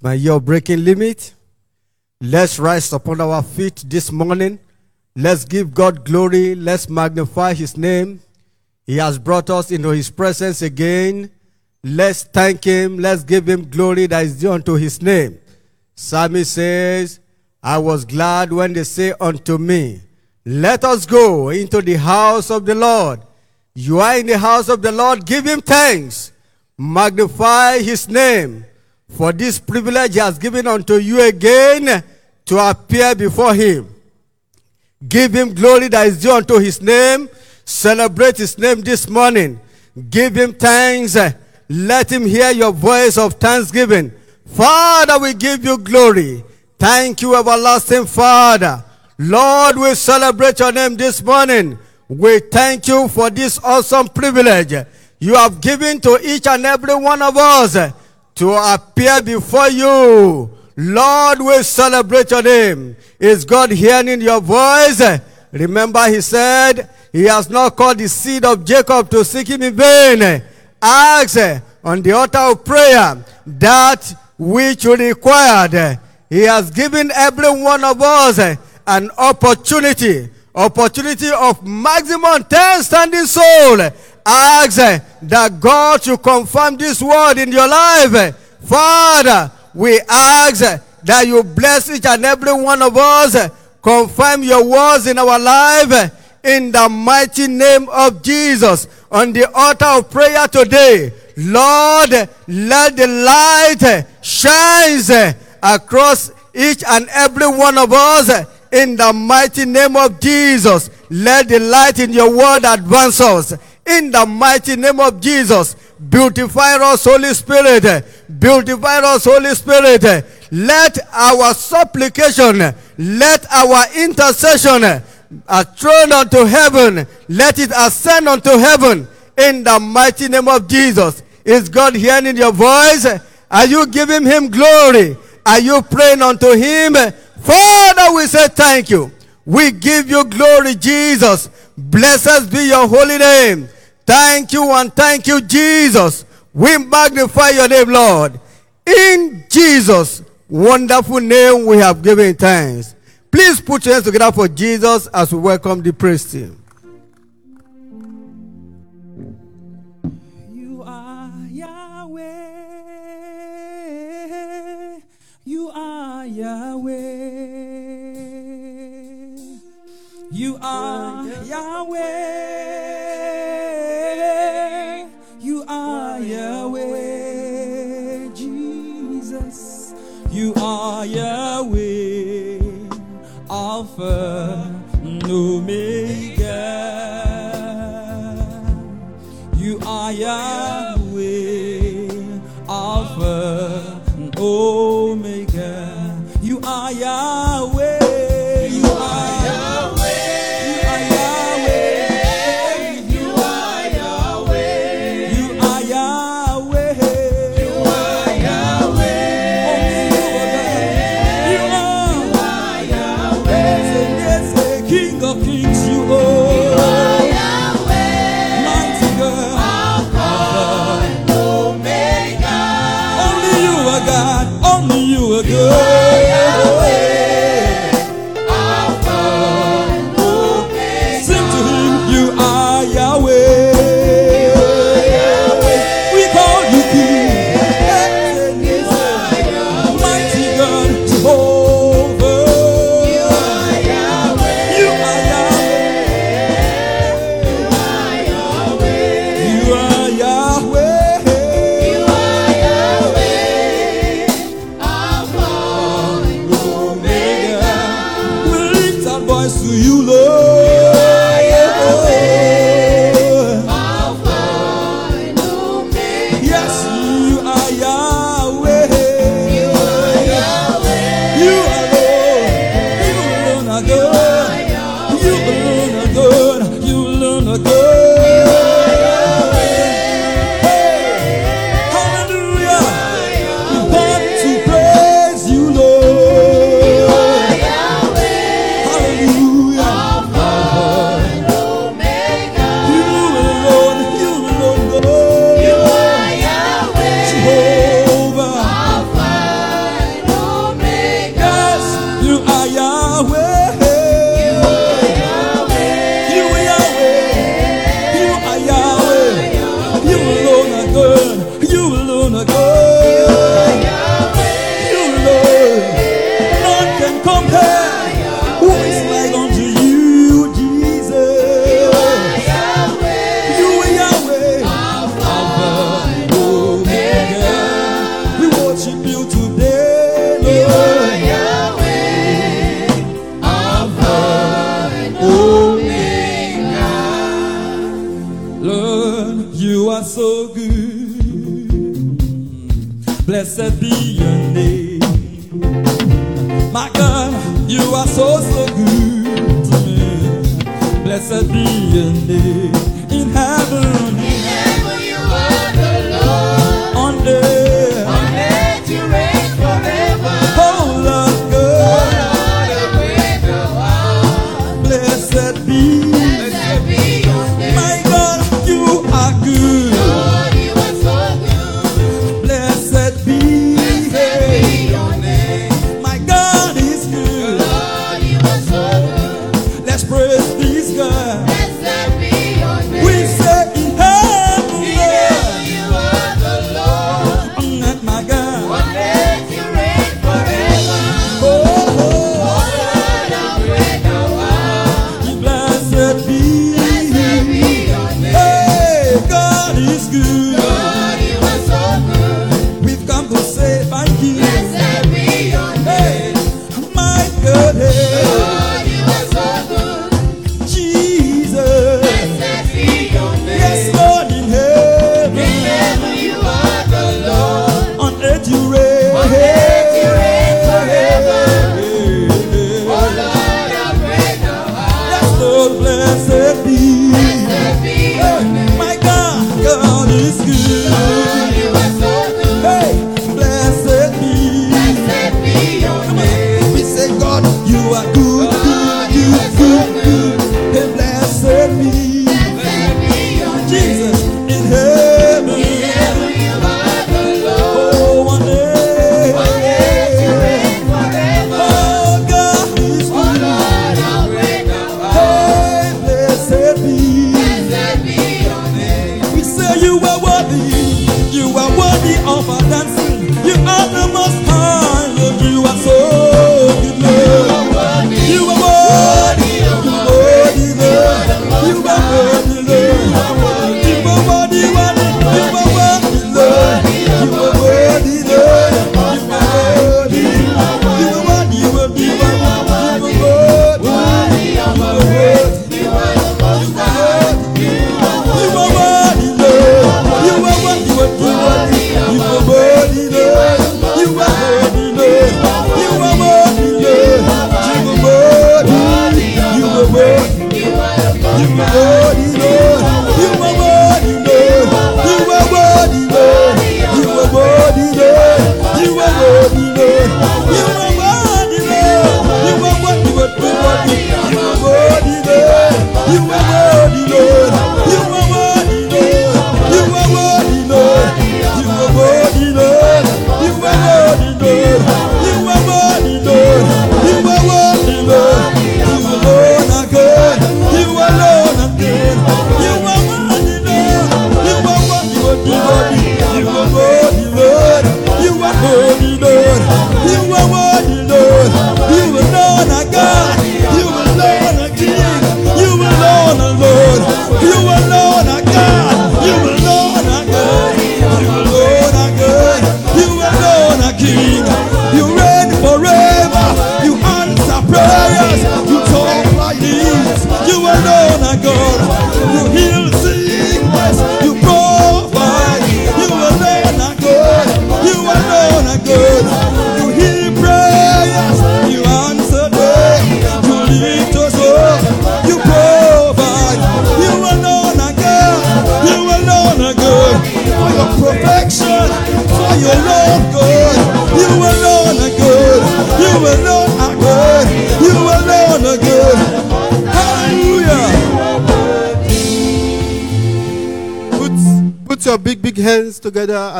My year breaking limit. Let's rise upon our feet this morning. Let's give God glory. Let's magnify His name. He has brought us into His presence again. Let's thank Him. Let's give Him glory that is due unto His name. Psalmist says, I was glad when they say unto me, Let us go into the house of the Lord. You are in the house of the Lord. Give Him thanks. Magnify His name. For this privilege He has given unto you again to appear before Him. Give Him glory that is due unto His name. Celebrate His name this morning. Give Him thanks. Let Him hear your voice of thanksgiving. Father, we give you glory. Thank you, everlasting Father. Lord, we celebrate your name this morning. We thank you for this awesome privilege you have given to each and every one of us to appear before you. Lord, we celebrate your name. Is God hearing your voice? Remember, he said, He has not called the seed of Jacob to seek him in vain. Ask on the altar of prayer that which you required. He has given every one of us an opportunity, opportunity of maximum 10 standing soul. Ask eh, that God should confirm this word in your life. Eh. Father, we ask eh, that you bless each and every one of us. Confirm your words in our life in the mighty name of Jesus. On the altar of prayer today, Lord, let the light shine across each and every one of us in the mighty name of Jesus. Let the light in your word advance us in the mighty name of Jesus. Beautify us, Holy Spirit. Beautify us, Holy Spirit. Let our supplication, let our intercession thrown unto heaven, let it ascend unto heaven in the mighty name of Jesus. Is God hearing your voice? Are you giving him glory? Are you praying unto him? Father, we say thank you. We give you glory, Jesus. Blessed be your holy name. Thank you and thank you, Jesus. We magnify your name, Lord. In Jesus' wonderful name, we have given thanks. Please put your hands together for Jesus as we welcome the praise team. You are Yahweh. You are Yahweh. You are Yahweh. You are Yahweh. Alpha and Omega.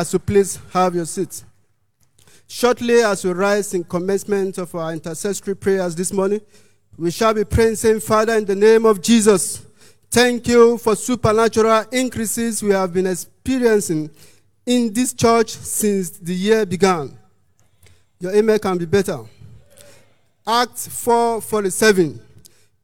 To please have your seats. Shortly, as we rise in commencement of our intercessory prayers this morning, we shall be praying, saying, Father, in the name of Jesus, thank you for supernatural increases we have been experiencing in this church since the year began. Your amen can be better. Acts 4 47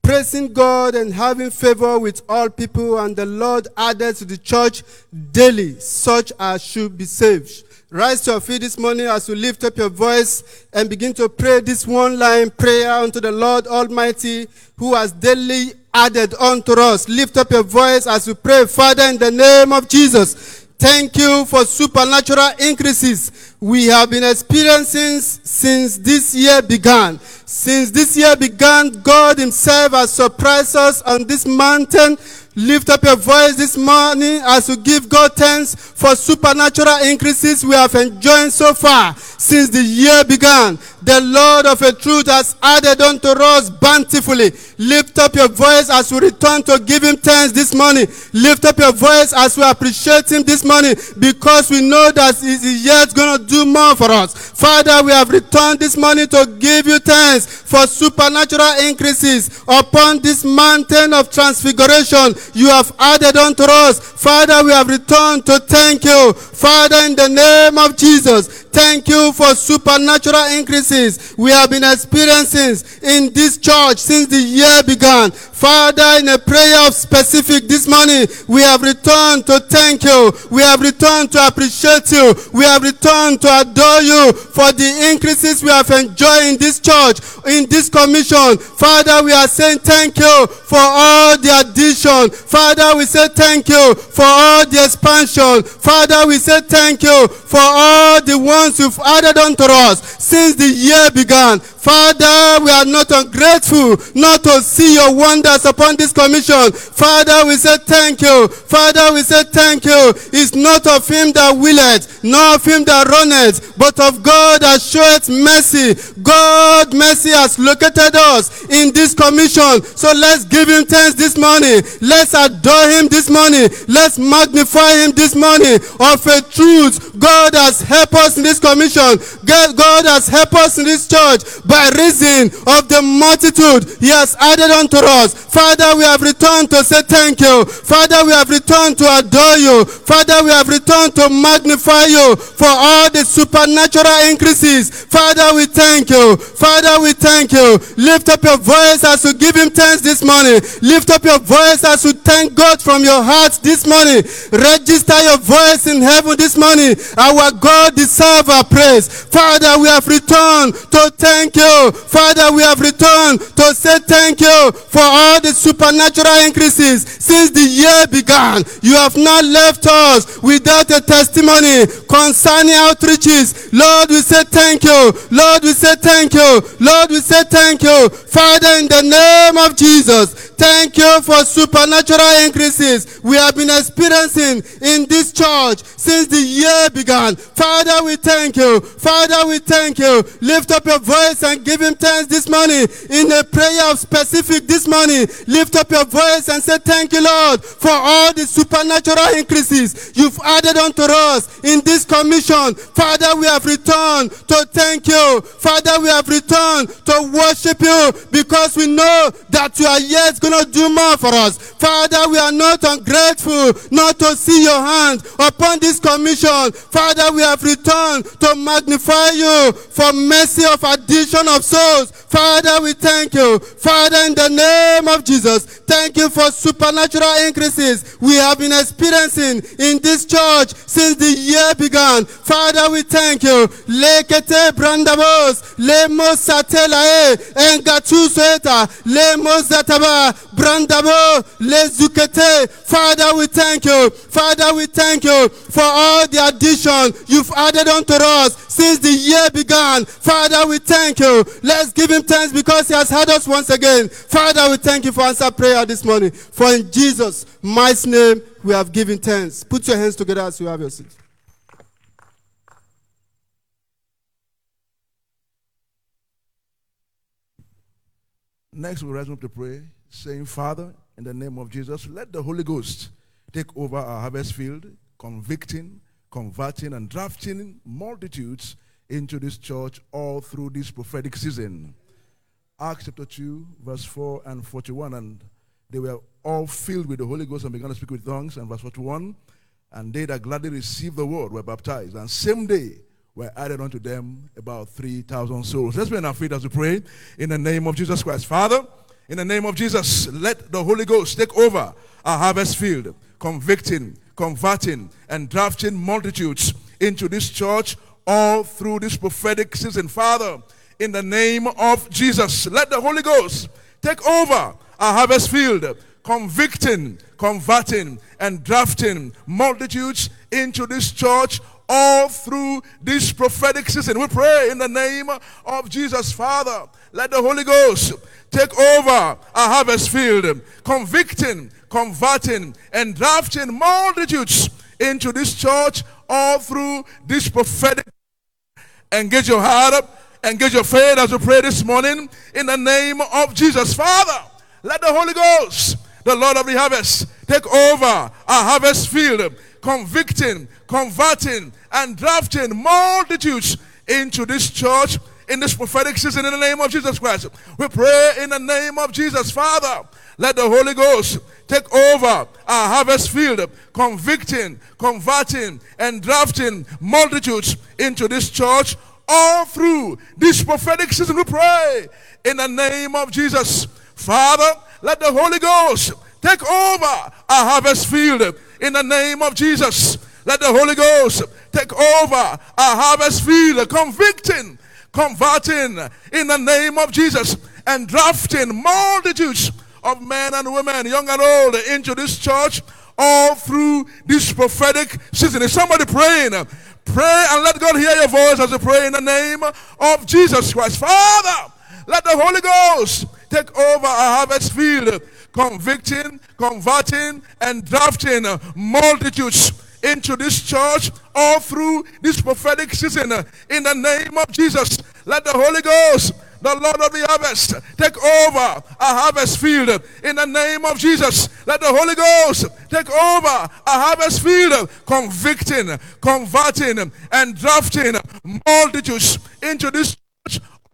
praising God and having favor with all people, and the Lord added to the church daily such as should be saved. Rise to your feet this morning as you lift up your voice and begin to pray this one line prayer unto the Lord Almighty who has daily added unto us. Lift up your voice as you pray, Father, in the name of Jesus. Thank you for supernatural increases we have been experiencing since this year began. Since this year began, God Himself has surprised us on this mountain. Lift up your voice this morning as we give God thanks for supernatural increases we have enjoyed so far since the year began. The Lord of a truth has added unto us bountifully. Lift up your voice as we return to give Him thanks this morning. Lift up your voice as we appreciate Him this morning because we know that He is yet going to do more for us. Father, we have returned this morning to give you thanks for supernatural increases upon this mountain of transfiguration you have added unto us. Father, we have returned to thank you. Father, in the name of Jesus, thank you for supernatural increases we have been experiencing in this church since the year began. Father, in a prayer of specific this morning, we have returned to thank you. We have returned to appreciate you. We have returned to adore you for the increases we have enjoyed in this church, in this commission. Father, we are saying thank you for all the addition. Father, we say thank you for all the expansion. Father, we say thank you for all the ones you've added unto us since the year began. Father, we are not ungrateful not to see your wonders upon this commission. Father, we say thank you. Father, we say thank you. It's not of him that willeth, nor of him that runneth, but of God that showeth mercy. God mercy has located us in this commission. So let's give him thanks this morning. Let's adore him this morning. Let's magnify him this morning. Of a truth, God has helped us in this commission. God has helped us in this church by reason of the multitude he has added unto us. Father, we have returned to say thank you. Father, we have returned to adore you. Father, we have returned to magnify you for all the supernatural increases. Father, we thank you. Father, we thank you. Lift up your voice as you give him thanks this morning. Lift up your voice as you thank God from your heart this morning. Register your voice in heaven this morning. Our God deserves our praise. Father, we have returned to thank you. Father, we have returned to say thank you for all the supernatural increases since the year began. You have not left us without a testimony concerning outreaches. Lord, we say thank you. Lord, we say thank you. Lord, we say thank you. Father, in the name of Jesus, thank you for supernatural increases we have been experiencing in this church since the year began. Father, we thank you. Father, we thank you. Lift up your voice and give him thanks this morning in a prayer of specific this morning. Lift up your voice and say thank you, Lord, for all the supernatural increases you've added unto us in this commission. Father, we have returned to thank you. Father, we have returned to worship you because we know that you are yet going to do more for us. Father, we are not ungrateful not to see your hand upon this commission. Father, we have returned to magnify you for mercy of addition of souls. Father, we thank you. Father, in the name of Jesus, thank you for supernatural increases we have been experiencing in this church since the year began. Father, we thank you. Lekete brandabos, lemos satelae, engatu soeta, lemos zataba, brandabo, lezukete. Father, we thank you. Father, we thank you for all the addition you've added unto us since the year began. Father, we thank you. Let's give him thanks because he has had us once again. Father, we thank you for answer prayer this morning. For in Jesus' mighty name we have given thanks. Put your hands together as you have your seat. Next, we rise up to pray, saying, Father, in the name of Jesus, let the Holy Ghost take over our harvest field, convicting, converting, and drafting multitudes into this church all through this prophetic season. Acts chapter 2, verse 4 and 41. And they were all filled with the Holy Ghost and began to speak with tongues. And verse 41, and they that gladly received the word were baptized. And same day were added unto them about 3,000 souls. Let's be on our feet as we pray in the name of Jesus Christ. Father, in the name of Jesus, let the Holy Ghost take over our harvest field, convicting, converting, and drafting multitudes into this church all through this prophetic season. Father, in the name of Jesus, let the Holy Ghost take over our harvest field, convicting, converting, and drafting multitudes into this church all through this prophetic season. We pray in the name of Jesus, Father. Let the Holy Ghost take over our harvest field, convicting, converting, and drafting multitudes into this church all through this prophetic Engage your heart up. Engage your faith as we pray this morning in the name of Jesus. Father, let the Holy Ghost, the Lord of the harvest, take over our harvest field, convicting, converting, and drafting multitudes into this church in this prophetic season in the name of Jesus Christ. We pray in the name of Jesus, Father. Let the Holy Ghost take over our harvest field, convicting, converting, and drafting multitudes into this church all through this prophetic season. We pray in the name of Jesus. Father, let the Holy Ghost take over our harvest field in the name of Jesus. Let the Holy Ghost take over our harvest field, convicting, converting in the name of Jesus, and drafting multitudes of men and women, young and old, into this church all through this prophetic season. Is somebody praying? Pray and let God hear your voice as you pray in the name of Jesus Christ. Father, let the Holy Ghost take over our harvest field, convicting, converting, and drafting multitudes into this church all through this prophetic season. In the name of Jesus, let the Holy Ghost the Lord of the harvest, take over our harvest field in the name of Jesus. Let the Holy Ghost take over our harvest field, convicting, converting, and drafting multitudes into this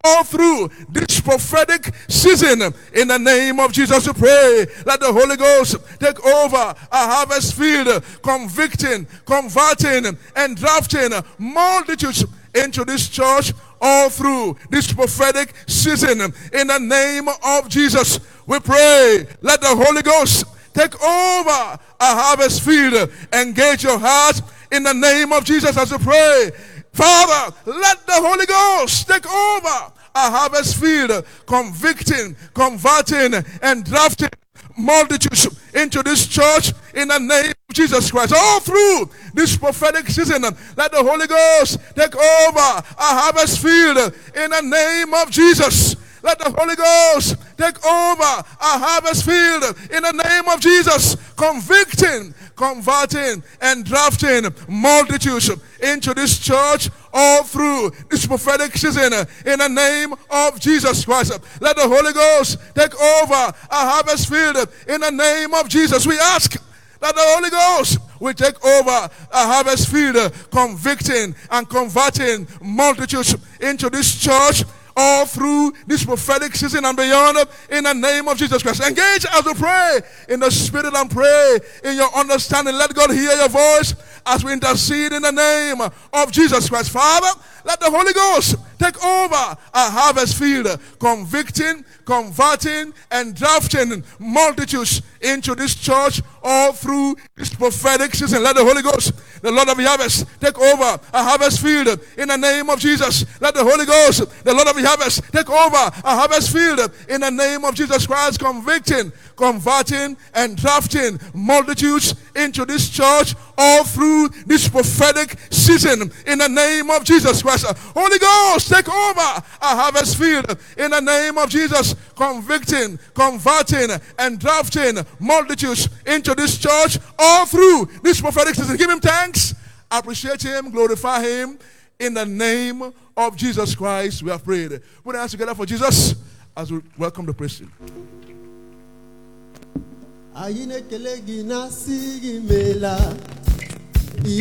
all through this prophetic season. In the name of Jesus, we pray. Let the Holy Ghost take over a harvest field, convicting, converting, and drafting multitudes into this church all through this prophetic season. In the name of Jesus, we pray. Let the Holy Ghost take over a harvest field. Engage your heart in the name of Jesus as we pray. Father, let the Holy Ghost take over our harvest field, convicting, converting, and drafting multitudes into this church in the name of Jesus Christ. All through this prophetic season, let the Holy Ghost take over our harvest field in the name of Jesus. Let the Holy Ghost take over our harvest field in the name of Jesus, convicting, converting, and drafting multitudes into this church all through this prophetic season in the name of Jesus Christ. Let the Holy Ghost take over our harvest field in the name of Jesus. We ask that the Holy Ghost will take over a harvest field, convicting and converting multitudes into this church all through this prophetic season and beyond in the name of Jesus Christ. Engage as we pray in the spirit and pray in your understanding. Let God hear your voice as we intercede in the name of Jesus Christ. Father, let the Holy Ghost take over a harvest field, convicting, converting, and drafting multitudes into this church all through this prophetic season. Let the Holy Ghost, the Lord of the harvest, take over a harvest field in the name of Jesus. Let the Holy Ghost, the Lord of the harvest, take over a harvest field in the name of Jesus Christ, convicting, converting, and drafting multitudes into this church all through this prophetic season in the name of Jesus Christ. Holy Ghost, take over. A harvest field in the name of Jesus, convicting, converting, and drafting multitudes into this church all through this prophetic season. Give him thanks, appreciate him, glorify him. In the name of Jesus Christ, we have prayed. Put our hands together for Jesus as we welcome the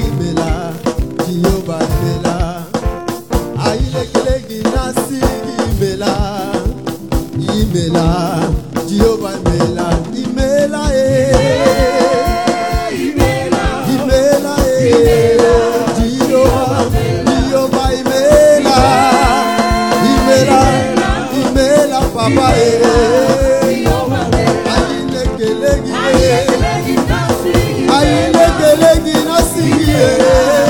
imela ailekileki nasi imela. Imela dioba imela imela e. Imela imela e. dioba dioba imela. Imela imela papa e. Ailekileki ailekileki nasi e.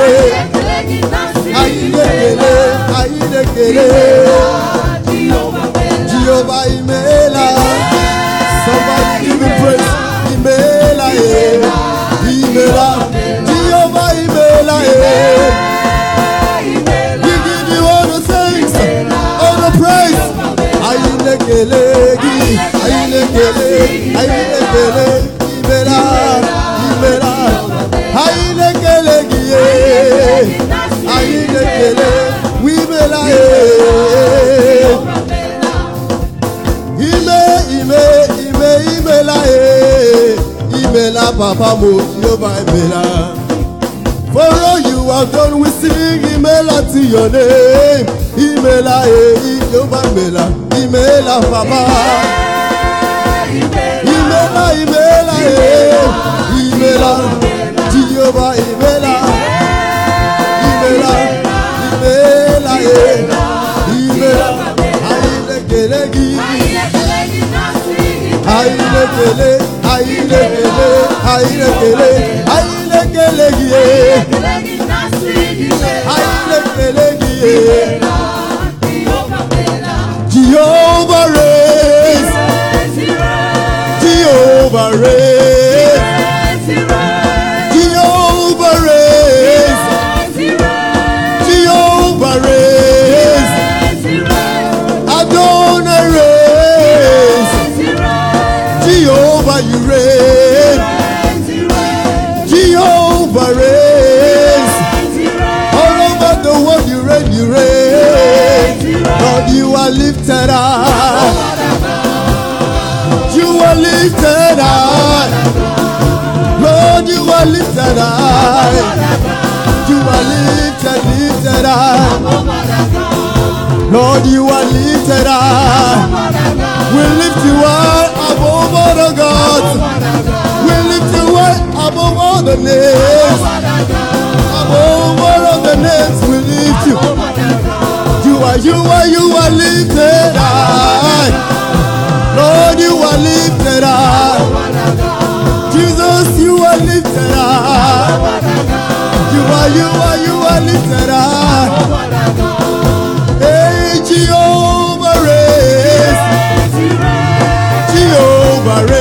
Eh. Ayinekele ayinekele Jehovah imela Somebody give eh. Eh. We give you all the thanks, all the praise. Ayinekelegi, ayinekele, ayinekele, imela, imela. Ayinekelegi, Imela, papa mo, Jehovah imela. For all you have done, we sing Imela to your name. Imela, eh, Jehovah Imela, Imela, Papa. Imela, Imela, eh, Imela, Jehovah Imela. Imela, Imela, eh, Imela. Ayilekelegi, ayilekele, aire que le lifted high. Lord, you are lifted high. You are lifted, lifted high. Lord, you are lifted high. We lift you high above all the gods. We lift you high above all the names. Above all of the names, we lift you. You are, you are, you are lifted high. Lord, you are lifted up. Jesus, you are lifted up. You are, you are, you are lifted up. Hey, Jehovah reigns. Jehovah reigns.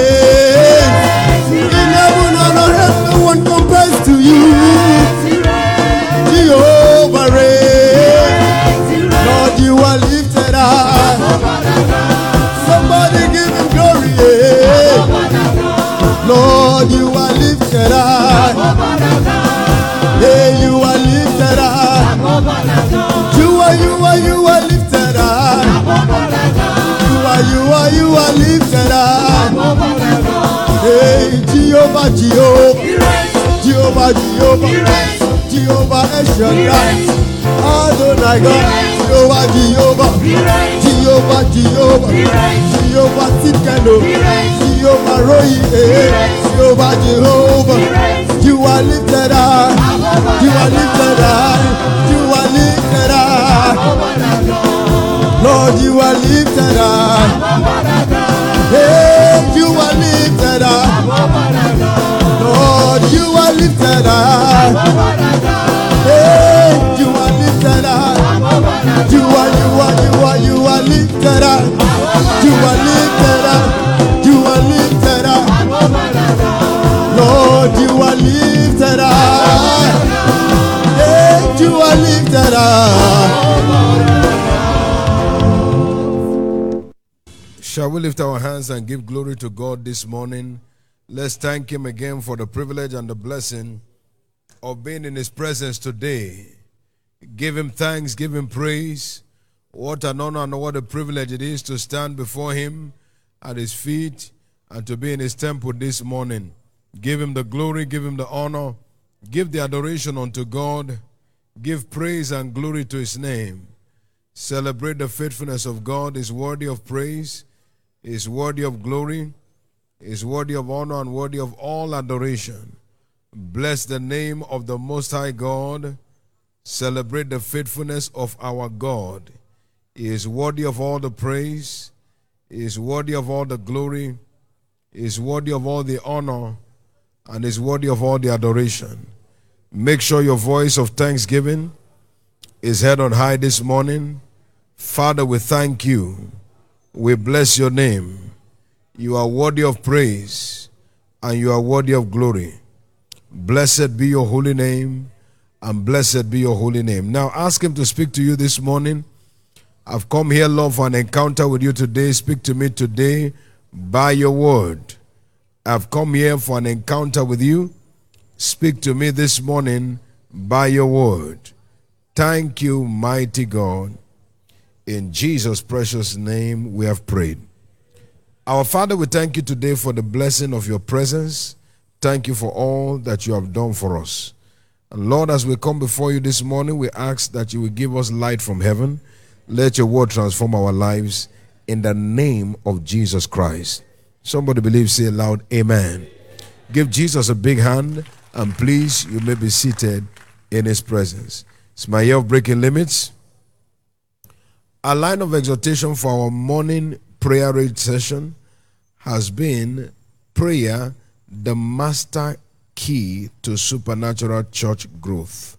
Are, you are, lifted high. Hey, Jehovah, Jehovah, Jehovah, Jehovah, Jehovah, Adonai God, Jehovah, Jehovah, Jehovah, Jehovah, Jehovah, Tikano, Jehovah, Roy, eh, Jehovah, Jehovah, you are lifted up. you are lifted high, you are lifted high, Lord, you are lifted high. Hey, you are lifted high. Lord, you are lifted high. Hey, you are lifted high. You are, you are, you are, you are lifted high. You are lifted high. Shall we lift our hands and give glory to God this morning? Let's thank Him again for the privilege and the blessing of being in His presence today. Give Him thanks, give Him praise. What an honor and what a privilege it is to stand before Him at His feet and to be in His temple this morning. Give Him the glory, give Him the honor, give the adoration unto God, give praise and glory to His name. Celebrate the faithfulness of God, is worthy of praise, is worthy of glory, is worthy of honor, and worthy of all adoration. Bless the name of the Most High God Celebrate the faithfulness of our God. He is worthy of all the praise, is worthy of all the glory, is worthy of all the honor, and is worthy of all the adoration. Make sure your voice of thanksgiving is heard on high this morning. Father, we thank you. We bless your name. You are worthy of praise and you are worthy of glory. Blessed be your holy name and blessed be your holy name. Now ask him to speak to you this morning. I've come here, Lord, for an encounter with you today. Speak to me today by your word. I've come here for an encounter with you. Speak to me this morning by your word. Thank you, mighty God. In Jesus' precious name, we have prayed. Our Father, we thank you today for the blessing of your presence. Thank you for all that you have done for us. And Lord, as we come before you this morning, we ask that you will give us light from heaven. Let your word transform our lives in the name of Jesus Christ. Somebody believe, say aloud, Amen. Give Jesus a big hand, and please, you may be seated in his presence. It's my year of breaking limits. A line of exhortation for our morning prayer raid session has been prayer, the master key to supernatural church growth.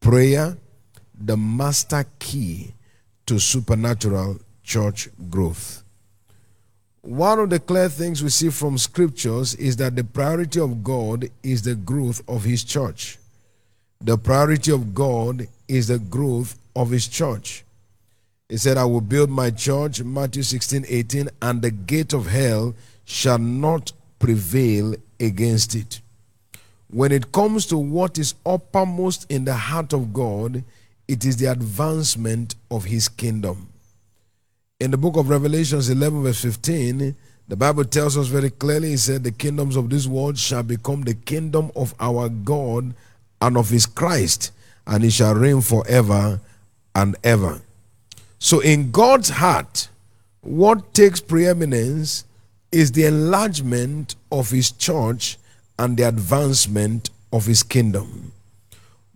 Prayer, the master key to supernatural church growth. One of the clear things we see from scriptures is that the priority of God is the growth of his church. The priority of God is the growth of his church. He said, I will build my church, Matthew 16, 18, and the gate of hell shall not prevail against it. When it comes to what is uppermost in the heart of God, it is the advancement of his kingdom. In the book of Revelations 11, verse 15, the Bible tells us very clearly, it said, The kingdoms of this world shall become the kingdom of our God and of his Christ, and he shall reign forever and ever. So, in God's heart, what takes preeminence is the enlargement of his church and the advancement of his kingdom.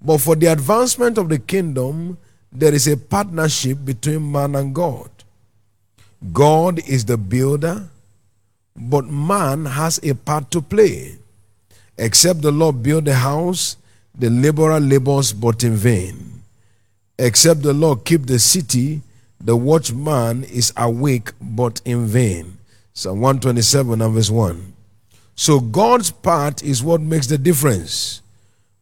But for the advancement of the kingdom, there is a partnership between man and God. God is the builder, but man has a part to play. Except the Lord build the house, the laborer labors but in vain. Except the Lord keep the city, the watchman is awake but in vain. Psalm 127 and verse 1. So God's part is what makes the difference,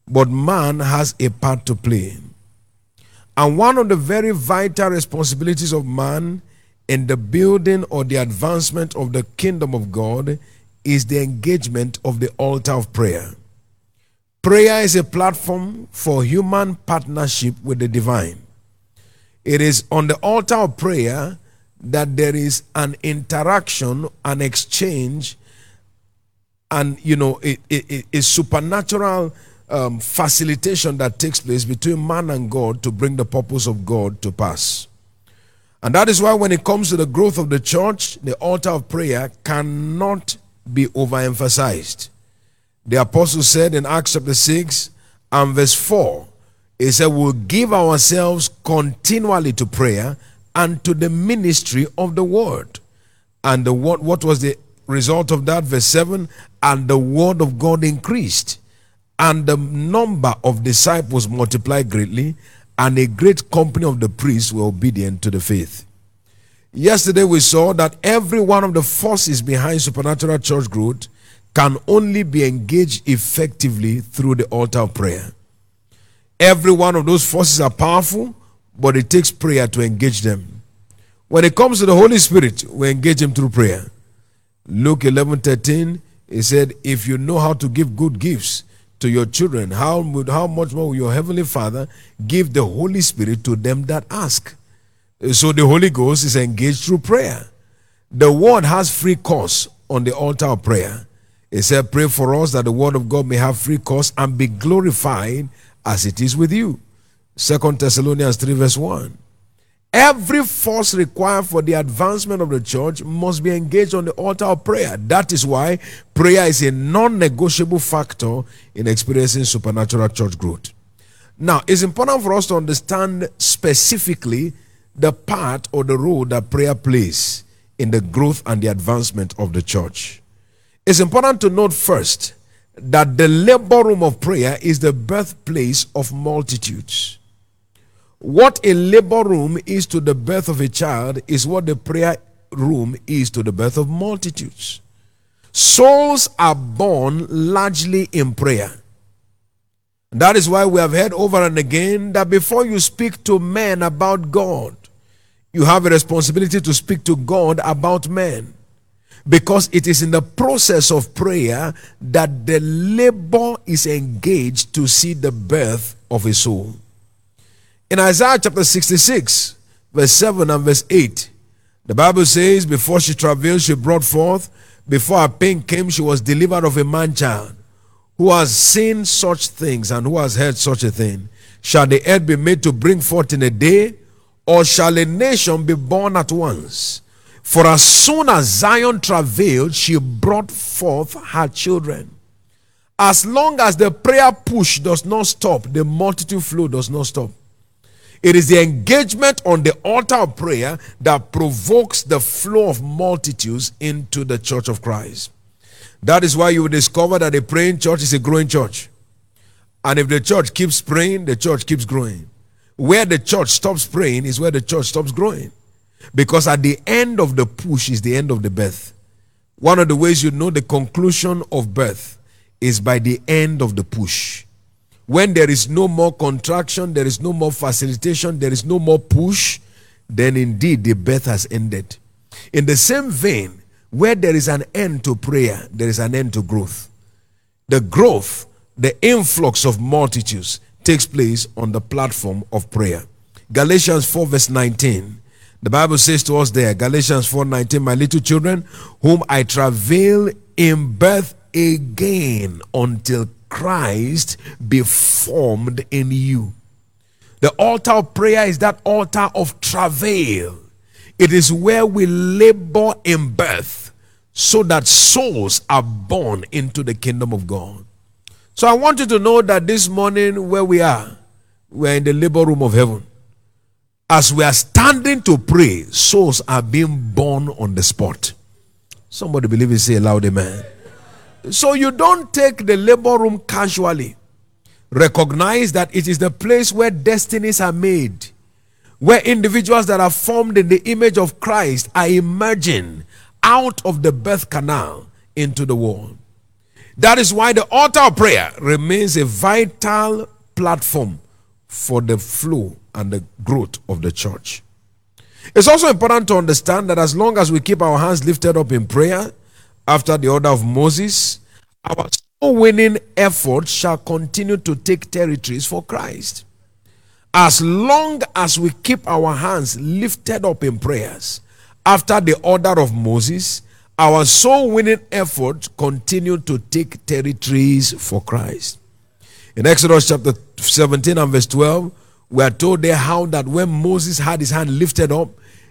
but man has a part to play. And one of the very vital responsibilities of man in the building or the advancement of the kingdom of God is the engagement of the altar of prayer. Prayer is a platform for human partnership with the divine. It is on the altar of prayer that there is an interaction, an exchange, and you know, a supernatural um, facilitation that takes place between man and God to bring the purpose of God to pass. And that is why, when it comes to the growth of the church, the altar of prayer cannot be overemphasized. The apostle said in Acts chapter 6 and verse 4, he said, We'll give ourselves continually to prayer and to the ministry of the word. And the what, what was the result of that? Verse 7 And the word of God increased, and the number of disciples multiplied greatly, and a great company of the priests were obedient to the faith. Yesterday we saw that every one of the forces behind supernatural church growth can only be engaged effectively through the altar of prayer. Every one of those forces are powerful, but it takes prayer to engage them. When it comes to the Holy Spirit, we engage him through prayer. Luke 11 13, he said, If you know how to give good gifts to your children, how, how much more will your Heavenly Father give the Holy Spirit to them that ask? So the Holy Ghost is engaged through prayer. The word has free course on the altar of prayer. He said, Pray for us that the word of God may have free course and be glorified as it is with you. Second Thessalonians 3, verse 1. Every force required for the advancement of the church must be engaged on the altar of prayer. That is why prayer is a non negotiable factor in experiencing supernatural church growth. Now, it's important for us to understand specifically the part or the role that prayer plays in the growth and the advancement of the church. It's important to note first that the labor room of prayer is the birthplace of multitudes. What a labor room is to the birth of a child is what the prayer room is to the birth of multitudes. Souls are born largely in prayer. That is why we have heard over and again that before you speak to men about God, you have a responsibility to speak to God about men. Because it is in the process of prayer that the labor is engaged to see the birth of a soul. In Isaiah chapter 66, verse 7 and verse 8, the Bible says, Before she travailed, she brought forth. Before her pain came, she was delivered of a man child. Who has seen such things and who has heard such a thing? Shall the earth be made to bring forth in a day? Or shall a nation be born at once? For as soon as Zion travailed, she brought forth her children. As long as the prayer push does not stop, the multitude flow does not stop. It is the engagement on the altar of prayer that provokes the flow of multitudes into the church of Christ. That is why you will discover that a praying church is a growing church. And if the church keeps praying, the church keeps growing. Where the church stops praying is where the church stops growing. Because at the end of the push is the end of the birth. One of the ways you know the conclusion of birth is by the end of the push. When there is no more contraction, there is no more facilitation, there is no more push, then indeed the birth has ended. In the same vein, where there is an end to prayer, there is an end to growth. The growth, the influx of multitudes takes place on the platform of prayer. Galatians 4, verse 19. The Bible says to us there, Galatians 4 19, my little children, whom I travail in birth again until Christ be formed in you. The altar of prayer is that altar of travail. It is where we labor in birth so that souls are born into the kingdom of God. So I want you to know that this morning, where we are, we are in the labor room of heaven. As we are standing to pray, souls are being born on the spot. Somebody believe it, say aloud, amen. So you don't take the labor room casually. Recognize that it is the place where destinies are made, where individuals that are formed in the image of Christ are emerging out of the birth canal into the world. That is why the altar of prayer remains a vital platform for the flow and the growth of the church. It's also important to understand that as long as we keep our hands lifted up in prayer, after the order of Moses, our soul winning effort shall continue to take territories for Christ. As long as we keep our hands lifted up in prayers, after the order of Moses, our soul winning effort continue to take territories for Christ. In Exodus chapter 17 and verse 12, we are told there how that when Moses had his hand lifted up,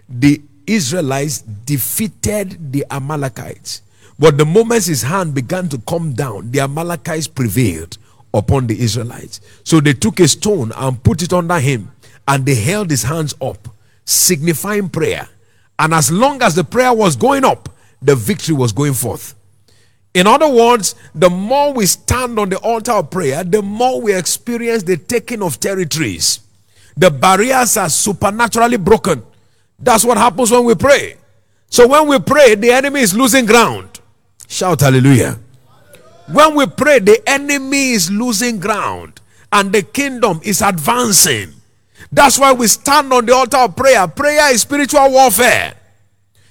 the Israelites defeated the Amalekites. But the moment his hand began to come down, the Amalekites prevailed upon the Israelites. So they took a stone and put it under him, and they held his hands up, signifying prayer. And as long as the prayer was going up, the victory was going forth. In other words, the more we stand on the altar of prayer, the more we experience the taking of territories. The barriers are supernaturally broken. That's what happens when we pray. So when we pray, the enemy is losing ground. Shout hallelujah. When we pray, the enemy is losing ground and the kingdom is advancing. That's why we stand on the altar of prayer. Prayer is spiritual warfare.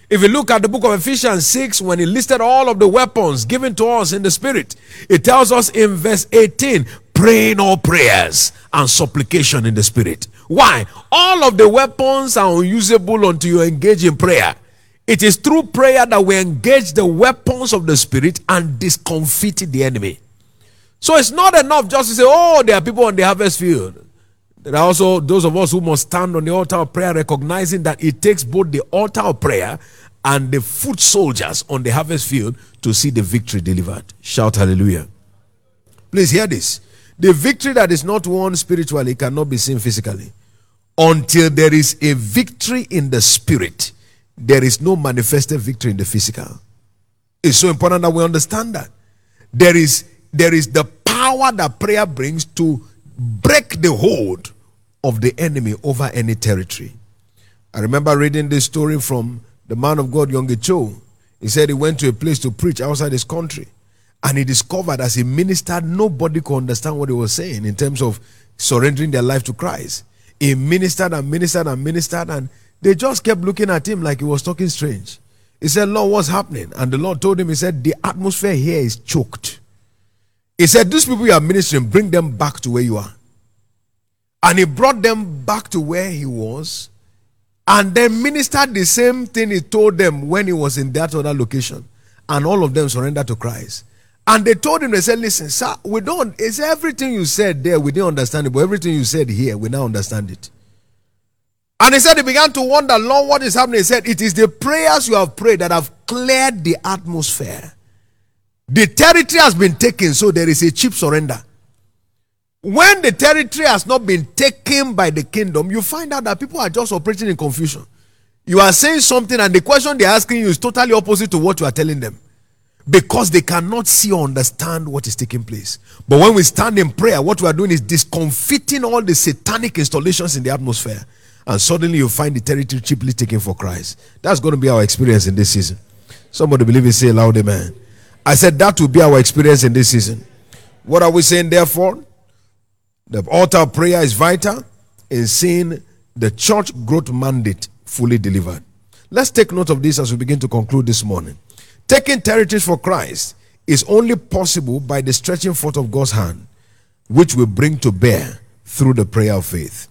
If you look at the book of Ephesians 6, when he listed all of the weapons given to us in the spirit, it tells us in verse 18, praying all prayers and supplication in the spirit. Why? All of the weapons are unusable until you engage in prayer. It is through prayer that we engage the weapons of the spirit and discomfit the enemy. So it's not enough just to say, oh, there are people on the harvest field. There are also those of us who must stand on the altar of prayer, recognizing that it takes both the altar of prayer and the foot soldiers on the harvest field to see the victory delivered. Shout hallelujah. Please hear this. The victory that is not won spiritually cannot be seen physically. Until there is a victory in the spirit, there is no manifested victory in the physical. It's so important that we understand that. There is there is the power that prayer brings to break the hold of the enemy over any territory. I remember reading this story from the man of God, Yonggi Cho. He said he went to a place to preach outside his country. And he discovered as he ministered, nobody could understand what he was saying in terms of surrendering their life to Christ. He ministered and ministered and ministered, and they just kept looking at him like he was talking strange. He said, Lord, what's happening? And the Lord told him, He said, The atmosphere here is choked. He said, These people you are ministering, bring them back to where you are. And he brought them back to where he was and then ministered the same thing he told them when he was in that other location. And all of them surrendered to Christ. And they told him, they said, Listen, sir, we don't, it's everything you said there, we didn't understand it, but everything you said here, we now understand it. And he said, he began to wonder, Lord, what is happening? He said, It is the prayers you have prayed that have cleared the atmosphere. The territory has been taken, so there is a cheap surrender. When the territory has not been taken by the kingdom, you find out that people are just operating in confusion. You are saying something, and the question they're asking you is totally opposite to what you are telling them because they cannot see or understand what is taking place. But when we stand in prayer, what we are doing is discomfiting all the satanic installations in the atmosphere, and suddenly you find the territory cheaply taken for Christ. That's going to be our experience in this season. Somebody believe it, say loud, amen. I said that will be our experience in this season. What are we saying, therefore? The altar of prayer is vital in seeing the church growth mandate fully delivered. Let's take note of this as we begin to conclude this morning. Taking territories for Christ is only possible by the stretching forth of God's hand, which we bring to bear through the prayer of faith.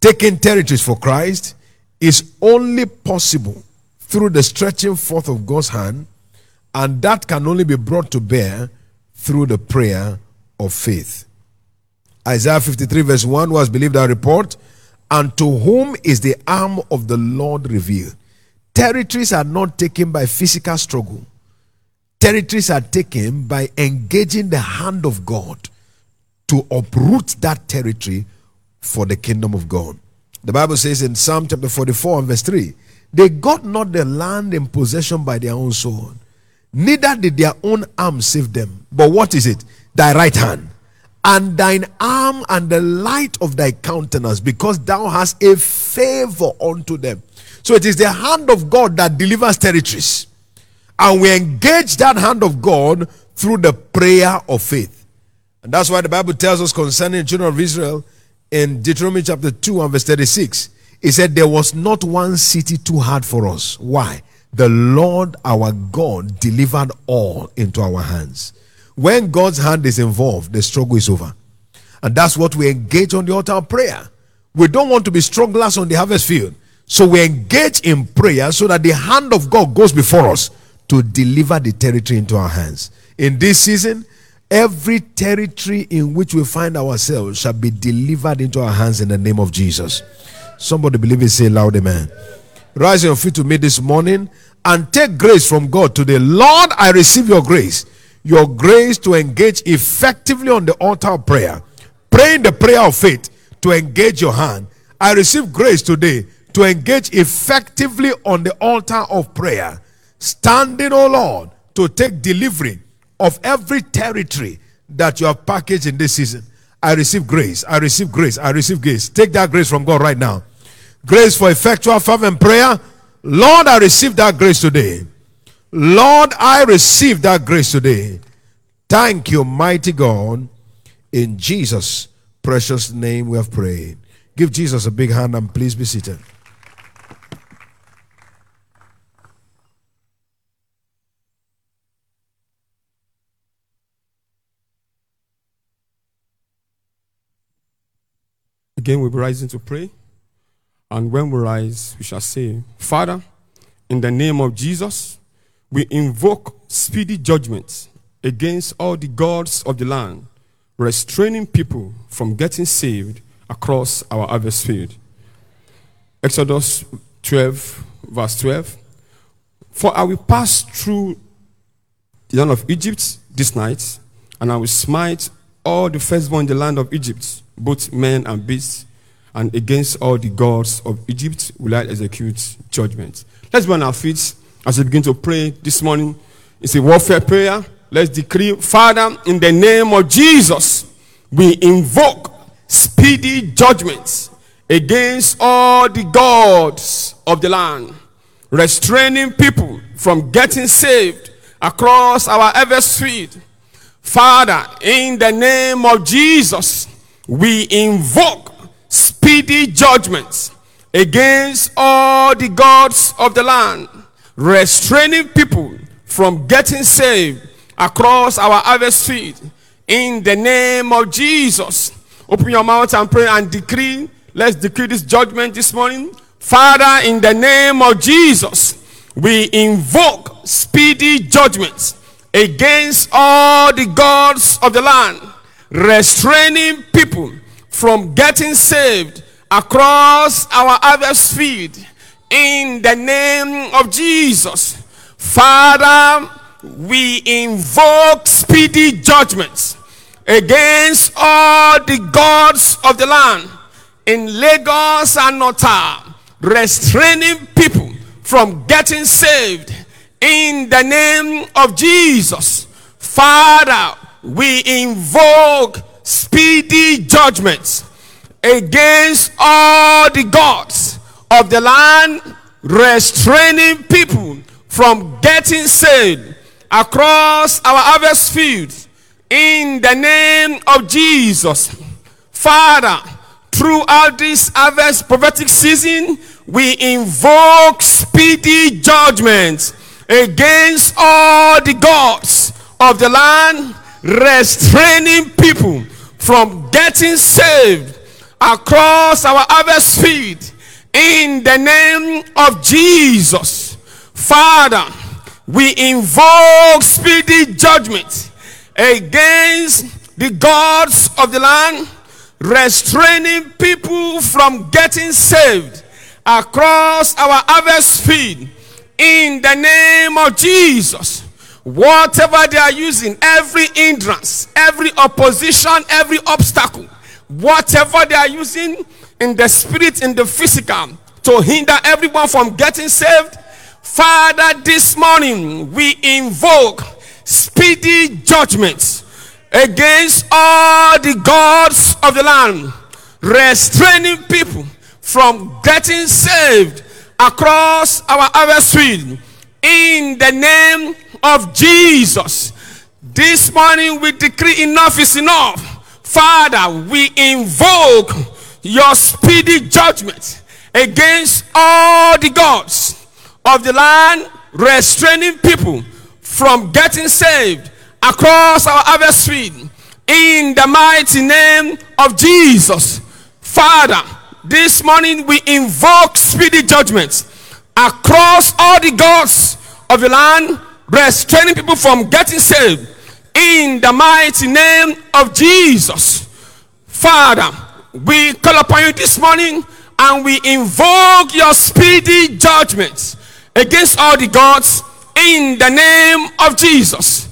Taking territories for Christ is only possible through the stretching forth of God's hand, and that can only be brought to bear through the prayer of faith. Isaiah 53, verse 1 was believed our report, and to whom is the arm of the Lord revealed? Territories are not taken by physical struggle, territories are taken by engaging the hand of God to uproot that territory for the kingdom of God. The Bible says in Psalm chapter 44 and verse 3 they got not the land in possession by their own sword, neither did their own arm save them. But what is it? Thy right hand and thine arm and the light of thy countenance, because thou hast a favor unto them. So it is the hand of God that delivers territories. And we engage that hand of God through the prayer of faith. And that's why the Bible tells us concerning the children of Israel in Deuteronomy chapter 2 and verse 36. It said, There was not one city too hard for us. Why? The Lord our God delivered all into our hands. When God's hand is involved, the struggle is over. And that's what we engage on the altar of prayer. We don't want to be strugglers on the harvest field. So we engage in prayer so that the hand of God goes before us to deliver the territory into our hands. In this season, every territory in which we find ourselves shall be delivered into our hands in the name of Jesus. Somebody believe it, say loud, amen. Rise your feet to me this morning and take grace from God today. Lord, I receive your grace your grace to engage effectively on the altar of prayer, praying the prayer of faith to engage your hand. I receive grace today to engage effectively on the altar of prayer, standing, O Lord, to take delivery of every territory that you have packaged in this season. I receive grace. I receive grace. I receive grace. Take that grace from God right now. Grace for effectual fervent prayer. Lord, I receive that grace today. Lord, I receive that grace today. Thank you, mighty God. In Jesus' precious name we have prayed. Give Jesus a big hand and please be seated. Again, we'll be rising to pray. And when we rise, we shall say, Father, in the name of Jesus, we invoke speedy judgment against all the gods of the land, restraining people from getting saved across our harvest field. Exodus 12, verse 12. For I will pass through the land of Egypt this night, and I will smite all the firstborn in the land of Egypt, both men and beasts, and against all the gods of Egypt will I execute judgment. Let's be on our feet as we begin to pray this morning. It's a warfare prayer. Let's decree, Father, in the name of Jesus, we invoke speedy judgments against all the gods of the land, restraining people from getting saved across our ever-field. Father, in the name of Jesus, we invoke speedy judgments against all the gods of the land, restraining people from getting saved across our harvest field. In the name of Jesus, open your mouth and pray and decree. Let's decree this judgment this morning. Father, in the name of Jesus, we invoke speedy judgments against all the gods of the land, restraining people from getting saved across our harvest field. In the name of Jesus, Father, we invoke speedy judgments against all the gods of the land in Lagos and Ota, restraining people from getting saved in the name of Jesus. Father, we invoke speedy judgments against all the gods of the land, restraining people from getting saved across our harvest fields in the name of Jesus. Father, throughout this harvest prophetic season, we invoke speedy judgments against all the gods of the land, restraining people from getting saved across our harvest field in the name of Jesus. Father, we invoke speedy judgment against the gods of the land, restraining people from getting saved across our harvest field in the name of Jesus. Whatever they are using, every hindrance, every opposition, every obstacle, whatever they are using in the spirit, in the physical, to hinder everyone from getting saved, Father, this morning we invoke speedy judgments against all the gods of the land, restraining people from getting saved across our harvest field in the name of Jesus. This morning we decree enough is enough. Father, we invoke your speedy judgment against all the gods of the land, restraining people from getting saved across our harvest in the mighty name of Jesus. Father, this morning we invoke speedy judgments across all the gods of the land, restraining people from getting saved in the mighty name of Jesus. Father, we call upon you this morning and we invoke your speedy judgments against all the gods in the name of Jesus.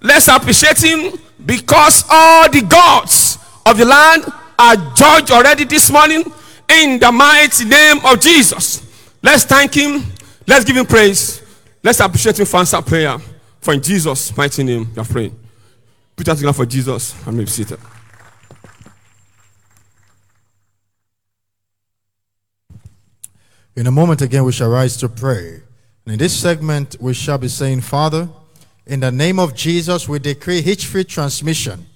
Let's appreciate him because all the gods of the land are judged already this morning in the mighty name of Jesus. Let's thank him. Let's give him praise. Let's appreciate him for prayer. For in Jesus' mighty name, we are praying. Put that together for Jesus and may be seated. In a moment again, we shall rise to pray. And in this segment, we shall be saying, Father, in the name of Jesus, we decree hitch-free transmission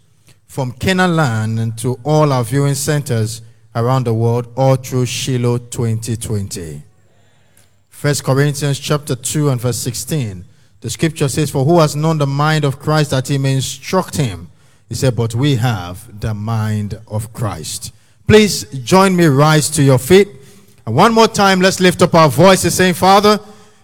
from Canaan land and to all our viewing centers around the world, all through Shiloh 2020. First Corinthians chapter 2 and verse 16. The scripture says, For who has known the mind of Christ that he may instruct him? He said, But we have the mind of Christ. Please join me, rise to your feet. And one more time, let's lift up our voices saying, Father,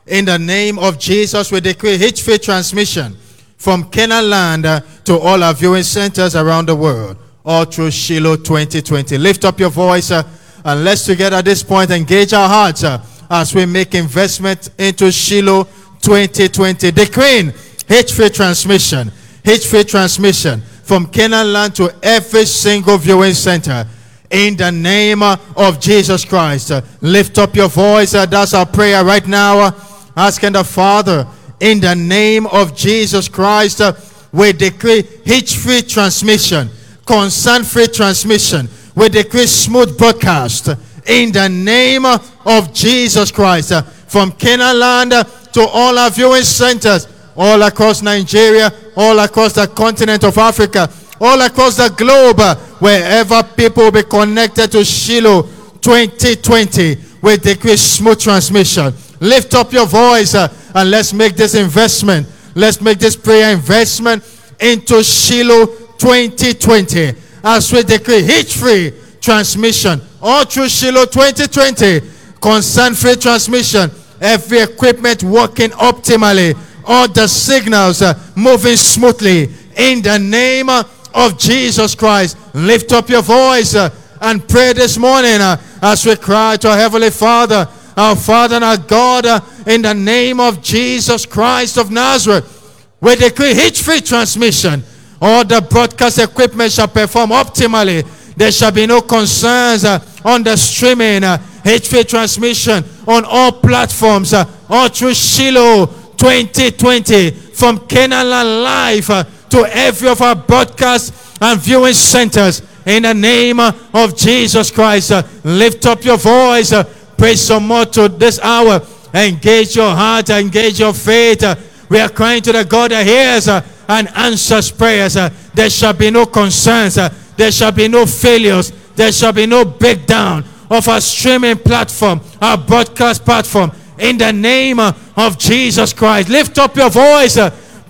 in the name of Jesus, we decree hitch-free transmission from Canaan land to all our viewing centers around the world, all through Shiloh 2020. Lift up your voice uh, and let's together at this point engage our hearts uh, as we make investment into Shiloh 2020. Decreeing hitch-free transmission, hitch-free transmission from Canaan land to every single viewing center. In the name of Jesus Christ, lift up your voice. Uh, That's our prayer right now. uh, Asking the Father, in the name of Jesus Christ, uh, we decree hitch-free transmission, concern-free transmission. We decree smooth broadcast in the name of Jesus Christ. Uh, From Canaan land uh, to all our viewing centers, all across Nigeria, all across the continent of Africa, all across the globe, uh, wherever people will be connected to Shiloh 2020, we decree smooth transmission. Lift up your voice and let's make this investment. Let's make this prayer investment into Shiloh 2020 as we decree hitch free transmission all through Shiloh 2020 concern free transmission every equipment working optimally all the signals uh, moving smoothly in the name uh, of Jesus Christ lift up your voice uh, and pray this morning uh, as we cry to our heavenly father our father and our God uh, in the name of Jesus Christ of Nazareth we decree hitch-free transmission. All the broadcast equipment shall perform optimally. There shall be no concerns uh, on the streaming, uh, hitch-free transmission on all platforms, uh, all through Shiloh 2020, from Canaan Live uh, to every of our broadcast and viewing centers. In the name uh, of Jesus Christ, uh, lift up your voice. Uh, pray some more to this hour. Engage your heart, engage your faith. uh, we are crying to the God that hears uh, and answers prayers. uh, there shall be no concerns. There shall be no failures. There shall be no breakdown of our streaming platform, our broadcast platform. In the name of Jesus Christ, lift up your voice.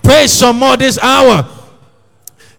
Pray some more this hour.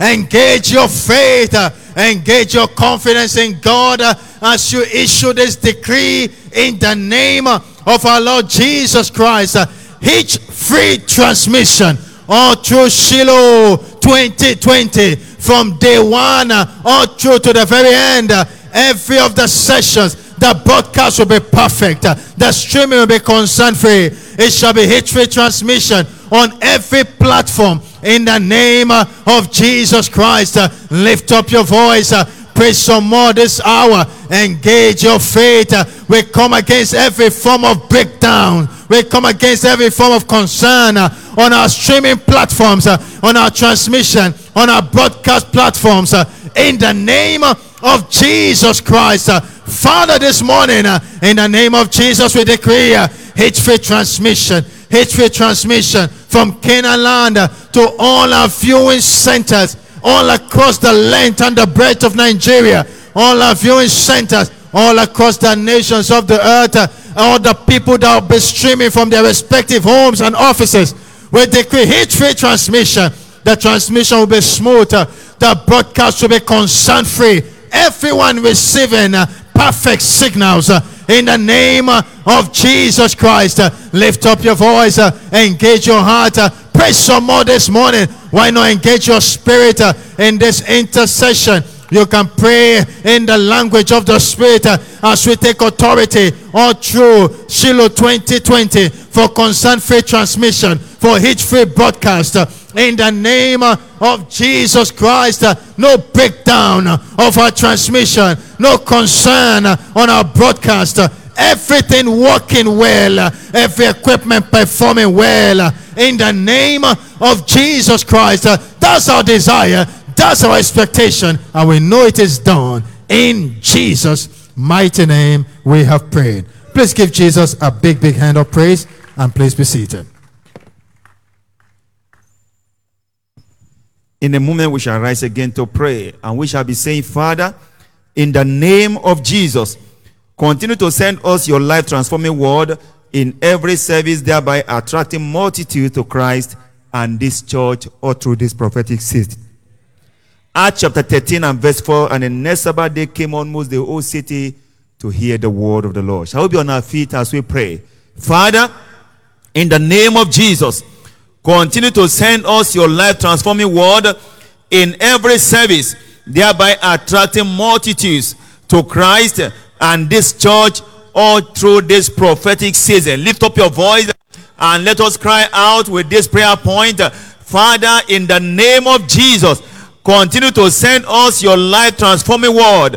Engage your faith. engage your confidence in God as you issue this decree in the name of our Lord Jesus Christ. Hitch free transmission all through Shiloh 2020 from day one uh, all through to the very end. uh, every of the sessions, the broadcast will be perfect. uh, the streaming will be concern free. It shall be hitch free transmission on every platform in the name of Jesus Christ. Lift up your voice. Pray some more this hour. Engage your faith. We come against every form of breakdown. We come against every form of concern on our streaming platforms, on our transmission, on our broadcast platforms. uh, in the name of Jesus Christ. Uh, Father, this morning, uh, in the name of Jesus, we decree hitch-free transmission, hitch-free transmission from Canaan land to all our viewing centers, all across the length and the breadth of Nigeria, all our viewing centers, all across the nations of the earth, all the people that will be streaming from their respective homes and offices. We decree hitch-free transmission. The transmission will be smooth. The broadcast will be concern-free. Everyone receiving uh, perfect signals uh, in the name uh, of Jesus Christ. Lift up your voice, engage your heart, pray some more this morning. Why not engage your spirit in this intercession? You can pray in the language of the Spirit as we take authority all through Shiloh 2020 for concern free transmission, for hitch free broadcast. in the name of Jesus Christ, no breakdown of our transmission, no concern on our broadcast. Everything working well, every equipment performing well, in the name of Jesus Christ. That's our desire, that's our expectation, and we know it is done. In Jesus' mighty name, we have prayed. Please give Jesus a big, big hand of praise, and please be seated. In a moment, we shall rise again to pray, and we shall be saying, Father, in the name of Jesus, continue to send us your life transforming word in every service, thereby attracting multitude to Christ and this church or through this prophetic season. Acts chapter 13 and verse 4, and the next Sabbath day came almost the whole city to hear the word of the Lord. Shall we be on our feet as we pray? Father, in the name of Jesus, continue to send us your life transforming word in every service, thereby attracting multitudes to Christ and this church all through this prophetic season. Lift up your voice and let us cry out with this prayer point Father, in the name of Jesus, continue to send us your life transforming word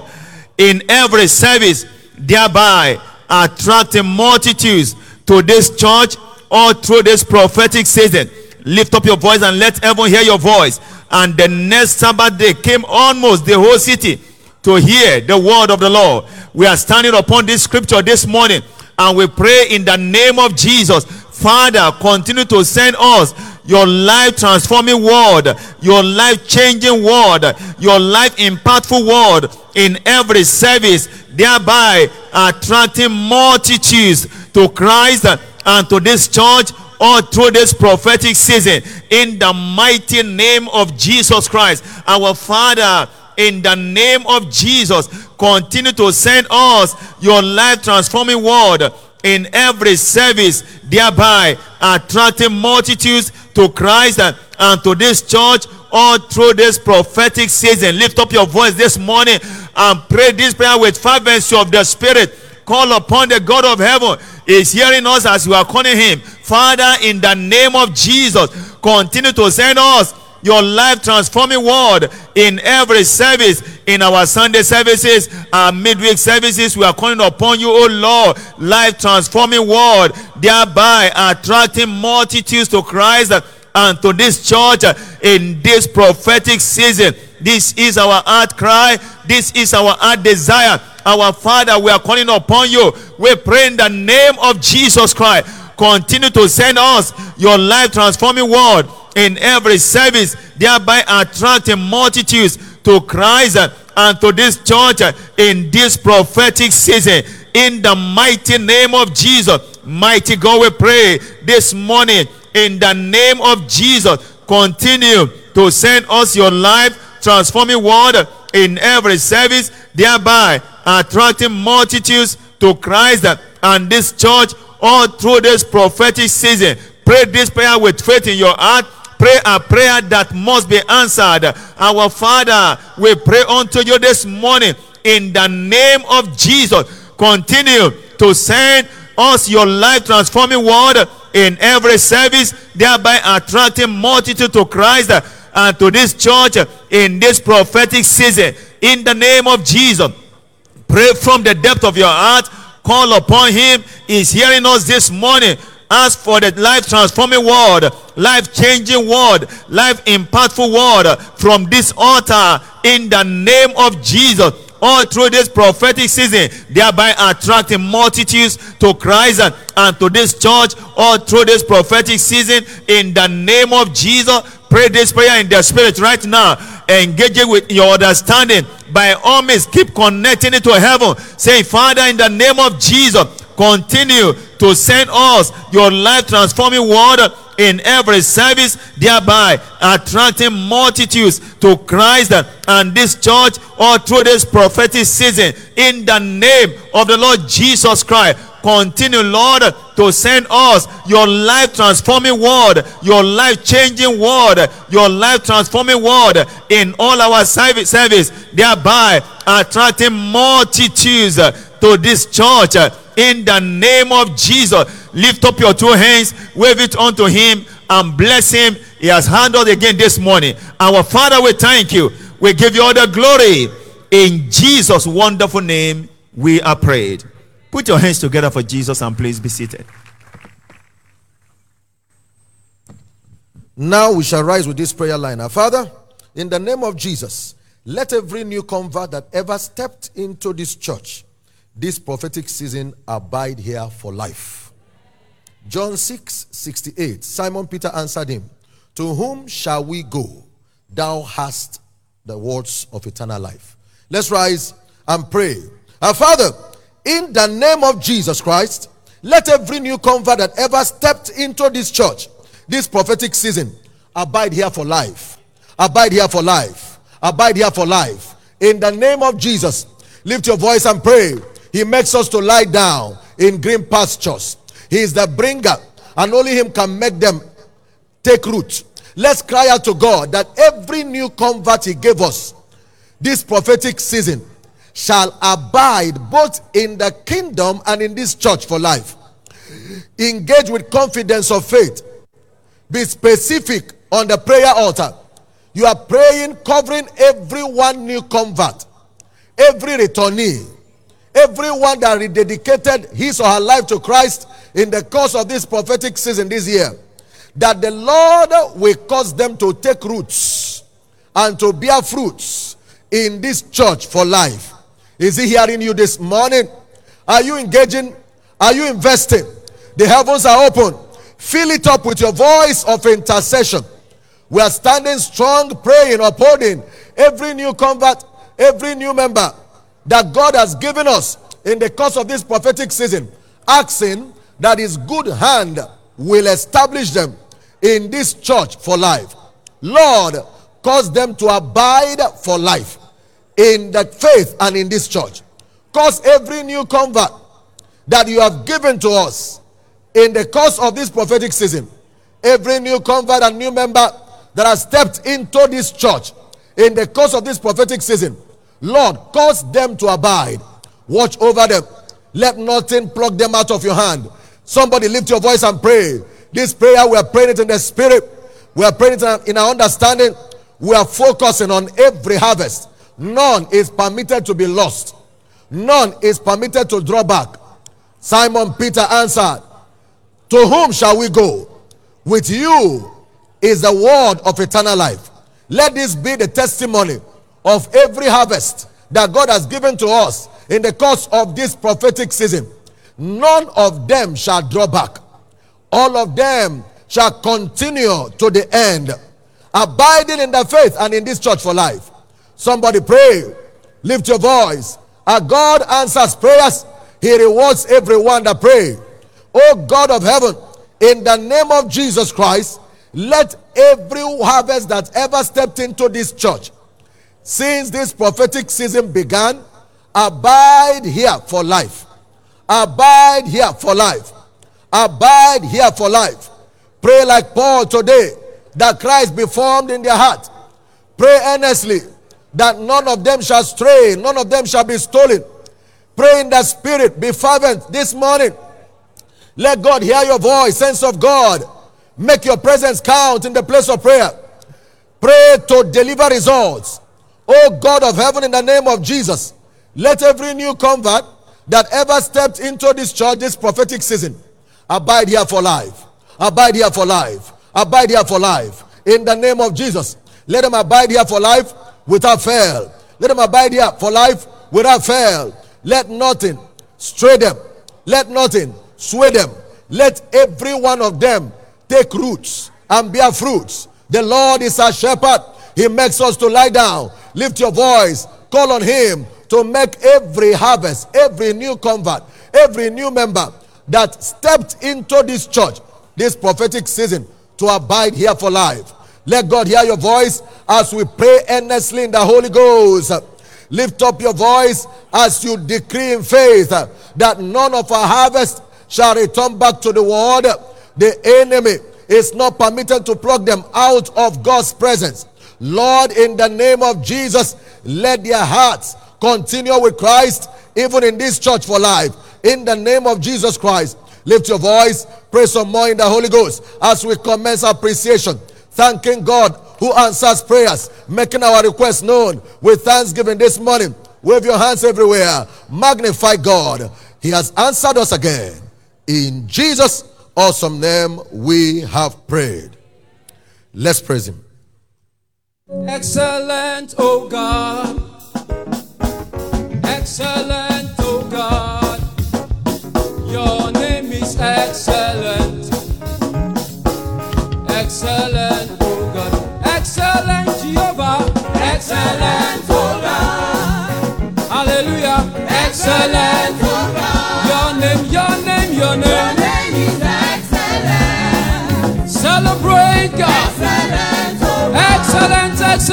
in every service, thereby attracting multitudes to this church all through this prophetic season. Lift up your voice and let everyone hear your voice. And the next Sabbath day came almost the whole city to hear the word of the Lord. We are standing upon this scripture this morning and we pray in the name of Jesus. Father, continue to send us your life transforming word, your life changing word, your life impactful word in every service, thereby attracting multitudes to Christ and to this church all through this prophetic season in the mighty name of Jesus Christ, our Father. In the name of Jesus, continue to send us your life transforming word in every service, thereby attracting multitudes to Christ and, to this church all through this prophetic season. Lift up your voice this morning and pray this prayer with fervency of the Spirit. Call upon the God of heaven. Is hearing us as you are calling him. Father, in the name of Jesus, continue to send us your life transforming word in every service in our sunday services our midweek services we are calling upon you oh lord life transforming word thereby attracting multitudes to christ and to this church in this prophetic season this is our heart cry this is our heart desire our father we are calling upon you we pray in the name of jesus christ continue to send us your life transforming word in every service, thereby attracting multitudes to Christ and to this church in this prophetic season. In the mighty name of Jesus, mighty God, we pray this morning in the name of Jesus. Continue to send us your life transforming word in every service, thereby attracting multitudes to Christ and this church all through this prophetic season. Pray this prayer with faith in your heart pray a prayer that must be answered. Our Father, we pray unto you this morning in the name of Jesus. Continue to send us your life transforming word in every service, thereby attracting multitude to Christ and to this church in this prophetic season. In the name of Jesus, pray from the depth of your heart. Call upon Him. He's hearing us this morning ask for the life transforming word, life changing word, life impactful word from this altar in the name of Jesus. All through this prophetic season, thereby attracting multitudes to Christ and, and to this church. All through this prophetic season, in the name of Jesus, pray this prayer in the spirit right now. Engaging with your understanding. By all means, keep connecting it to heaven. Say, Father, in the name of Jesus, continue to send us your life transforming word in every service, thereby attracting multitudes to Christ and this church all through this prophetic season. In the name of the Lord Jesus Christ, continue, Lord, to send us your life transforming word, your life changing word, your life transforming word in all our service, service thereby attracting multitudes to this church uh, in the name of Jesus. Lift up your two hands, wave it unto him, and bless him. He has handled again this morning. Our Father, we thank you. We give you all the glory. In Jesus' wonderful name, we are prayed. Put your hands together for Jesus and please be seated. Now we shall rise with this prayer line. Our Father, in the name of Jesus, let every new convert that ever stepped into this church, this prophetic season, abide here for life. John 6 68. Simon Peter answered him, To whom shall we go? Thou hast the words of eternal life. Let's rise and pray. Our Father, in the name of Jesus Christ, let every new convert that ever stepped into this church, this prophetic season, abide here for life. Abide here for life. Abide here for life. In the name of Jesus, lift your voice and pray. He makes us to lie down in green pastures. He is the bringer, and only Him can make them take root. Let's cry out to God that every new convert He gave us this prophetic season shall abide both in the kingdom and in this church for life. Engage with confidence of faith. Be specific on the prayer altar. You are praying, covering every one new convert, every returnee, everyone that rededicated his or her life to Christ in the course of this prophetic season this year. That the Lord will cause them to take roots and to bear fruits in this church for life. Is he hearing you this morning? Are you engaging? Are you investing? The heavens are open. Fill it up with your voice of intercession. We are standing strong, praying, upholding every new convert, every new member that God has given us in the course of this prophetic season, asking that His good hand will establish them in this church for life. Lord, cause them to abide for life in that faith and in this church. Cause every new convert that you have given to us in the course of this prophetic season, every new convert and new member that has stepped into this church in the course of this prophetic season, Lord, cause them to abide. Watch over them. Let nothing pluck them out of your hand. Somebody lift your voice and pray. This prayer, we are praying it in the spirit. We are praying it in our understanding. We are focusing on every harvest. None is permitted to be lost. None is permitted to draw back. Simon Peter answered, To whom shall we go? With you is the word of eternal life. Let this be the testimony of every harvest that God has given to us in the course of this prophetic season. None of them shall draw back. All of them shall continue to the end, abiding in the faith and in this church for life. Somebody pray, lift your voice. Our God answers prayers, He rewards everyone that pray. Oh God of heaven, in the name of Jesus Christ, let every harvest that ever stepped into this church since this prophetic season began abide here for life. Abide here for life. Abide here for life. Pray like Paul today that Christ be formed in their heart. Pray earnestly that none of them shall stray, none of them shall be stolen. Pray in the spirit, be fervent this morning. Let God hear your voice, sense of God. Make your presence count in the place of prayer. Pray to deliver results. Oh God of heaven, in the name of Jesus, let every new convert that ever stepped into this church this prophetic season abide here for life. Abide here for life. Abide here for life. In the name of Jesus, let them abide here for life without fail. Let them abide here for life without fail. Let nothing stray them. Let nothing sway them. Let every one of them take roots and bear fruits. The Lord is our shepherd. He makes us to lie down. Lift your voice. Call on Him to make every harvest, every new convert, every new member that stepped into this church, this prophetic season, to abide here for life. Let God hear your voice as we pray earnestly in the Holy Ghost. Lift up your voice as you decree in faith that none of our harvest shall return back to the world. The enemy is not permitted to pluck them out of God's presence. Lord, in the name of Jesus, let their hearts continue with Christ, even in this church for life. In the name of Jesus Christ, lift your voice, pray some more in the Holy Ghost as we commence appreciation, thanking God who answers prayers, making our requests known with thanksgiving this morning. Wave your hands everywhere. Magnify God. He has answered us again. In Jesus' awesome name, we have prayed. Let's praise Him. Excellent, oh God. Excellent, oh God. Your name is excellent. Excellent, oh God. Excellent, Jehovah. Excellent, oh God. Hallelujah. Excellent, oh God. Your name, your name, your name. Celebrate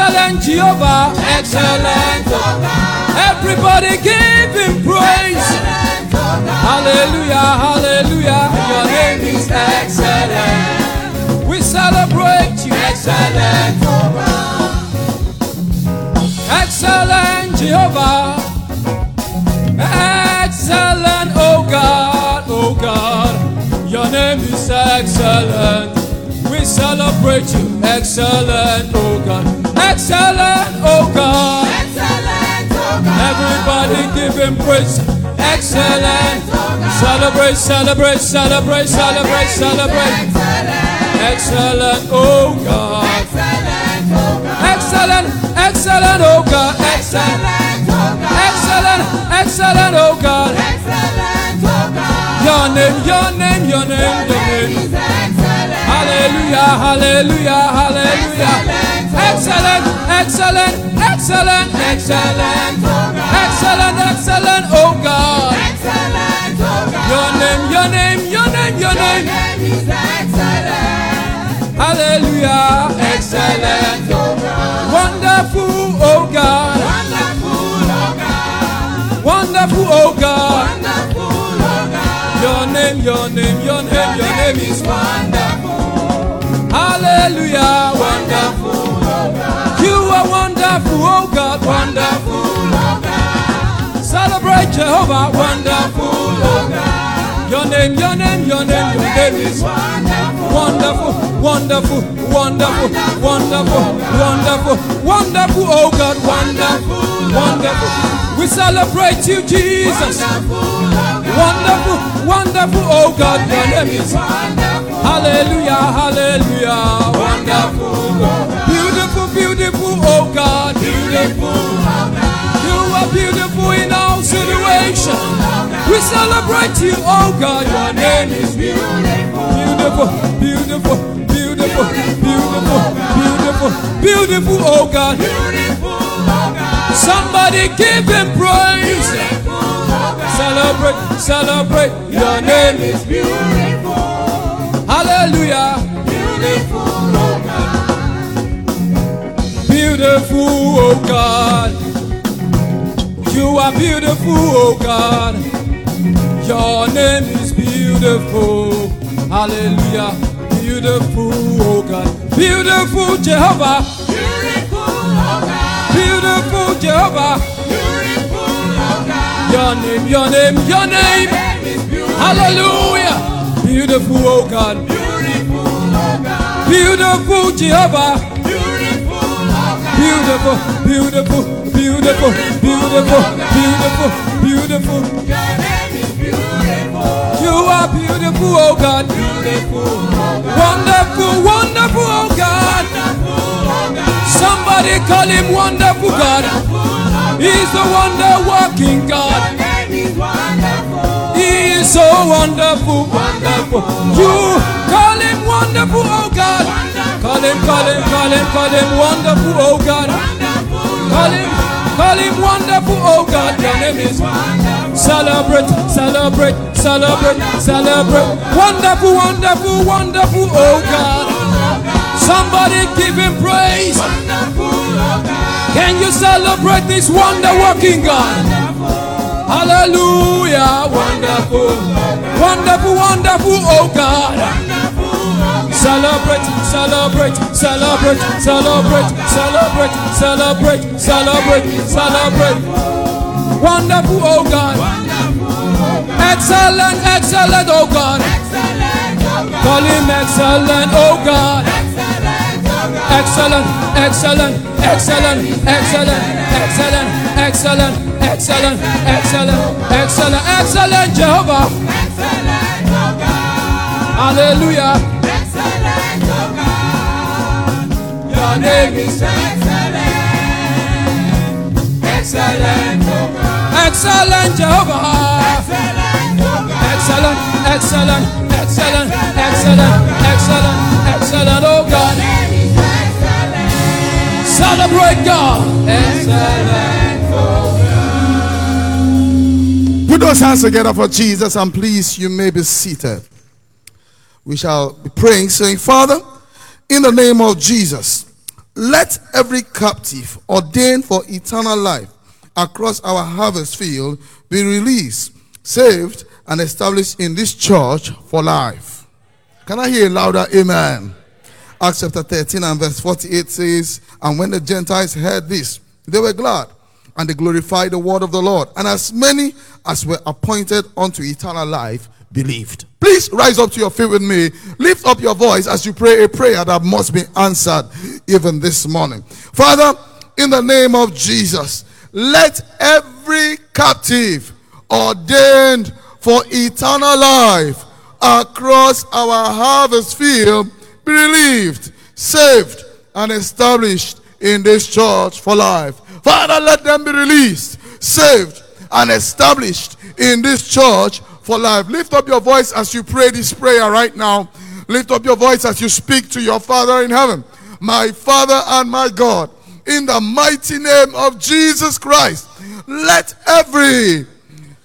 Excellent, excellent, Jehovah. Excellent. Everybody give him praise. Hallelujah, hallelujah. Your name is excellent. We celebrate you. Excellent. Jehovah. Excellent, Jehovah. Excellent, oh God, oh God. Your name is excellent. We celebrate you. Excellent, oh God. Excellent, oh God. Excellent, oh God. Everybody give him praise. Excellent. Celebrate, celebrate, celebrate, celebrate, celebrate. Excellent, oh God. Excellent, oh God. Excellent, excellent, oh God. Excellent, Excellent, oh God. excellent, excellent, oh God. Excellent, oh God. Your name, your name, your name, your name. Hallelujah, hallelujah, hallelujah. Excellent, excellent, excellent, excellent, excellent, excellent, oh God. Excellent, oh God. Your name, your name, your name, your name. Hallelujah, excellent, God. wonderful, God, Wonderful, God. wonderful, oh God. Wonderful, oh God. Your name, your name, your name, your name is wonderful. Hallelujah, wonderful. oh God. You are wonderful, oh God, wonderful. oh God. Celebrate Jehovah, wonderful, oh God. Your name, your name, your name, your name is wonderful, wonderful, wonderful, wonderful, wonderful, wonderful, oh God, wonderful, oh wonderful. We celebrate you, Jesus. Oh wonderful, wonderful, oh God, your name is Hallelujah, hallelujah, wonderful, beautiful, beautiful, oh God, beautiful. You are beautiful in all situations. We celebrate you, oh God, your name is beautiful, beautiful, beautiful, beautiful, beautiful, beautiful, beautiful, oh God. Beautiful. Somebody give him praise. Celebrate, celebrate, your name is beautiful. Beautiful, oh God. You are beautiful, oh God. Your name is beautiful. Hallelujah. Beautiful, oh God. Beautiful Jehovah. Beautiful oh God. Beautiful Jehovah. Oh your name, your name, your name. Hallelujah. Beautiful, oh God. Beautiful oh Jehovah. Beautiful, beautiful, beautiful, beautiful, beautiful, beautiful. You are beautiful, oh God. Wonderful, wonderful, oh God. Somebody call him wonderful God. He's the wonder working God. He is so wonderful, wonderful. You call him wonderful, oh God. Call him, call him, call him, call him wonderful, oh God. Call him, call him wonderful, oh God. Your name is celebrate, celebrate, celebrate, celebrate. Wonderful, wonderful, wonderful, oh God. Somebody give him praise. Can you celebrate this wonder working God? Hallelujah, wonderful, wonderful, wonderful, oh God. Celebrate, celebrate, celebrate, celebrate, celebrate, celebrate, celebrate, celebrate. Wonderful, oh God. Excellent, excellent, oh God. Call him excellent, oh God. Excellent, excellent, excellent, excellent, excellent, excellent, excellent, excellent, excellent, excellent, excellent, Jehovah. Hallelujah. Your name is excellent, excellent, oh Jehovah. Oh excellent, excellent, excellent, excellent, excellent, excellent, oh God. Celebrate God. Excellent. Oh Put those hands together for Jesus and please, you may be seated. We shall be praying, saying, Father, in the name of Jesus, let every captive ordained for eternal life across our harvest field be released, saved, and established in this church for life. Can I hear a louder amen? Acts chapter 13 and verse 48 says, And when the Gentiles heard this, they were glad, and they glorified the word of the Lord. And as many as were appointed unto eternal life believed. Please rise up to your feet with me. Lift up your voice as you pray a prayer that must be answered even this morning. Father, in the name of Jesus, let every captive ordained for eternal life across our harvest field be relieved, saved, and established in this church for life. Father, let them be released, saved, and established in this church for life. Lift up your voice as you pray this prayer right now. Lift up your voice as you speak to your Father in heaven. My Father and my God, in the mighty name of Jesus Christ, let every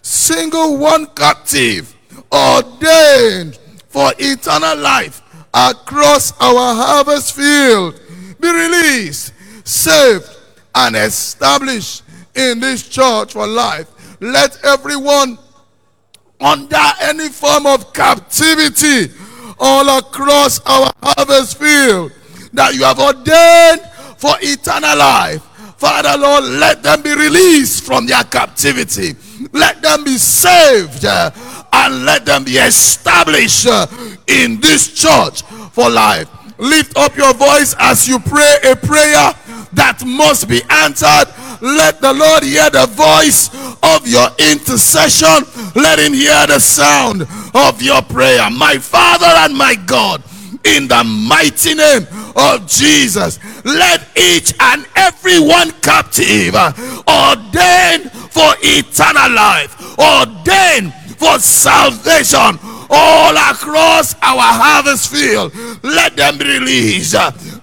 single one captive ordained for eternal life across our harvest field be released, saved, and established in this church for life. Let everyone under any form of captivity all across our harvest field that you have ordained for eternal life. Father Lord, let them be released from their captivity. Let them be saved uh, and let them be established uh, in this church for life. Lift up your voice as you pray a prayer that must be answered. Let the Lord hear the voice of your intercession. Let him hear the sound of your prayer. My Father and my God, in the mighty name of Jesus, let each and every one captive ordained for eternal life, ordained for salvation all across our harvest field. Let them be released,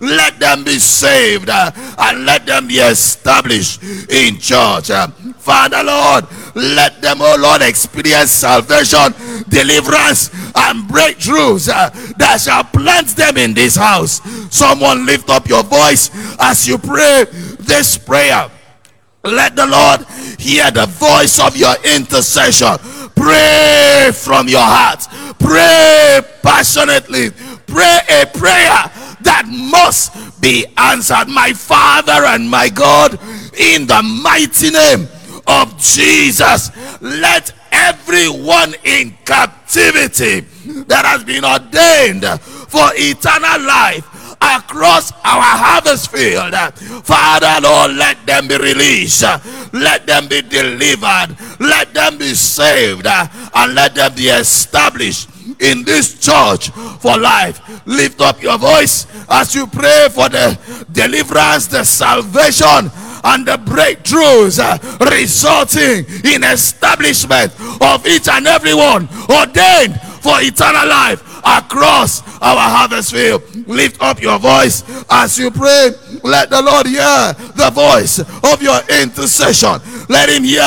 let them be saved, uh, and let them be established in church. Uh, Father Lord, let them, oh Lord, experience salvation, deliverance, and breakthroughs uh, that shall plant them in this house. Someone lift up your voice as you pray this prayer. Let the Lord hear the voice of your intercession. Pray from your heart. Pray passionately. Pray a prayer that must be answered. My Father and my God, in the mighty name of Jesus, let everyone in captivity that has been ordained for eternal life across our harvest field. Father, Lord, let them be released. Let them be delivered. Let them be saved. And let them be established in this church for life. Lift up your voice as you pray for the deliverance, the salvation, and the breakthroughs uh, resulting in establishment of each and every one ordained for eternal life across our harvest field. Lift up your voice as you pray. Let the Lord hear the voice of your intercession. Let him hear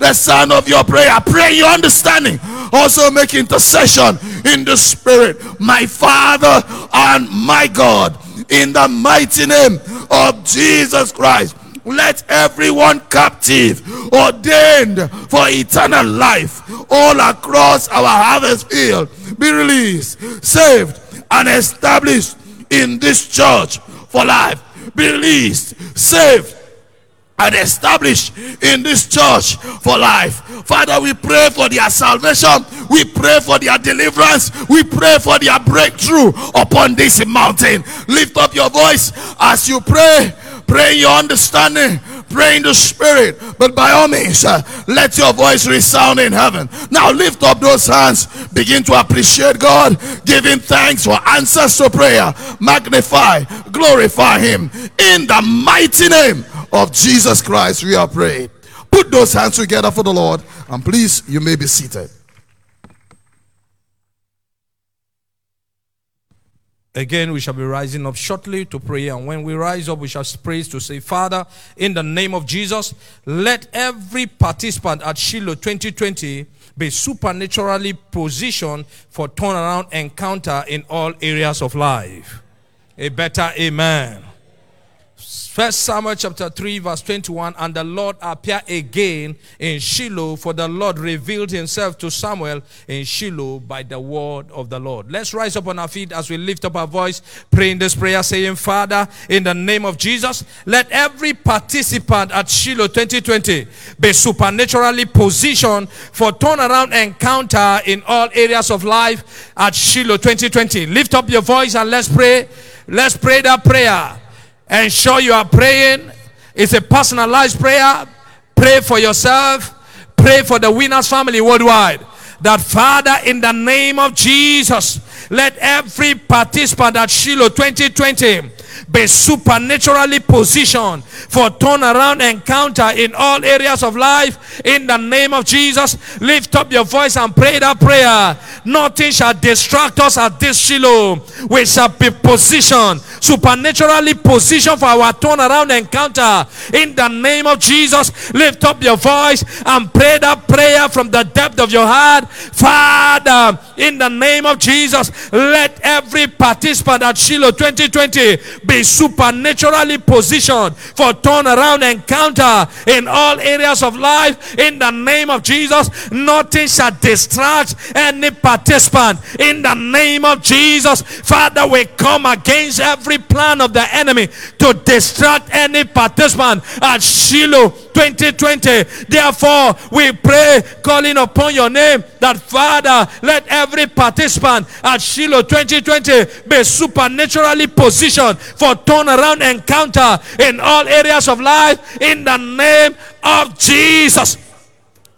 the sound of your prayer. Pray your understanding. Also make intercession in the spirit. My Father and my God, in the mighty name of Jesus Christ. Let everyone captive ordained for eternal life all across our harvest field be released, saved, and established in this church for life. Be released, saved, and established in this church for life. Father, we pray for their salvation. We pray for their deliverance. We pray for their breakthrough upon this mountain. Lift up your voice as you pray. Pray your understanding. Pray in the spirit. But by all means, uh, let your voice resound in heaven. Now lift up those hands. Begin to appreciate God. Give him thanks for answers to prayer. Magnify, glorify him. In the mighty name of Jesus Christ, we are praying. Put those hands together for the Lord. And please, you may be seated. Again, we shall be rising up shortly to pray. And when we rise up, we shall praise to say, Father, in the name of Jesus, let every participant at Shiloh 2020 be supernaturally positioned for turnaround encounter in all areas of life. A better amen. First Samuel chapter 3, verse 21. And the Lord appeared again in Shiloh, for the Lord revealed himself to Samuel in Shiloh by the word of the Lord. Let's rise up on our feet as we lift up our voice, praying this prayer, saying, Father, in the name of Jesus, let every participant at Shiloh 2020 be supernaturally positioned for turnaround encounter in all areas of life at Shiloh 2020. Lift up your voice and let's pray. Let's pray that prayer. Ensure you are praying. It's a personalized prayer. Pray for yourself. Pray for the winners family worldwide. That Father, in the name of Jesus, let every participant at Shiloh 2020 be supernaturally positioned for turnaround encounter in all areas of life. In the name of Jesus, lift up your voice and pray that prayer. Nothing shall distract us at this Shiloh. We shall be positioned, supernaturally positioned for our turnaround encounter. In the name of Jesus, lift up your voice and pray that prayer from the depth of your heart. Father, in the name of Jesus, let every participant at Shiloh 2020 be supernaturally positioned for turnaround encounter in all areas of life. In the name of Jesus, nothing shall distract any participant. In the name of Jesus, Father, we come against every plan of the enemy to distract any participant at Shiloh 2020. Therefore, we pray, calling upon your name, that Father, let every participant at Shiloh 2020 be supernaturally positioned for turnaround encounter in all areas of life in the name of Jesus.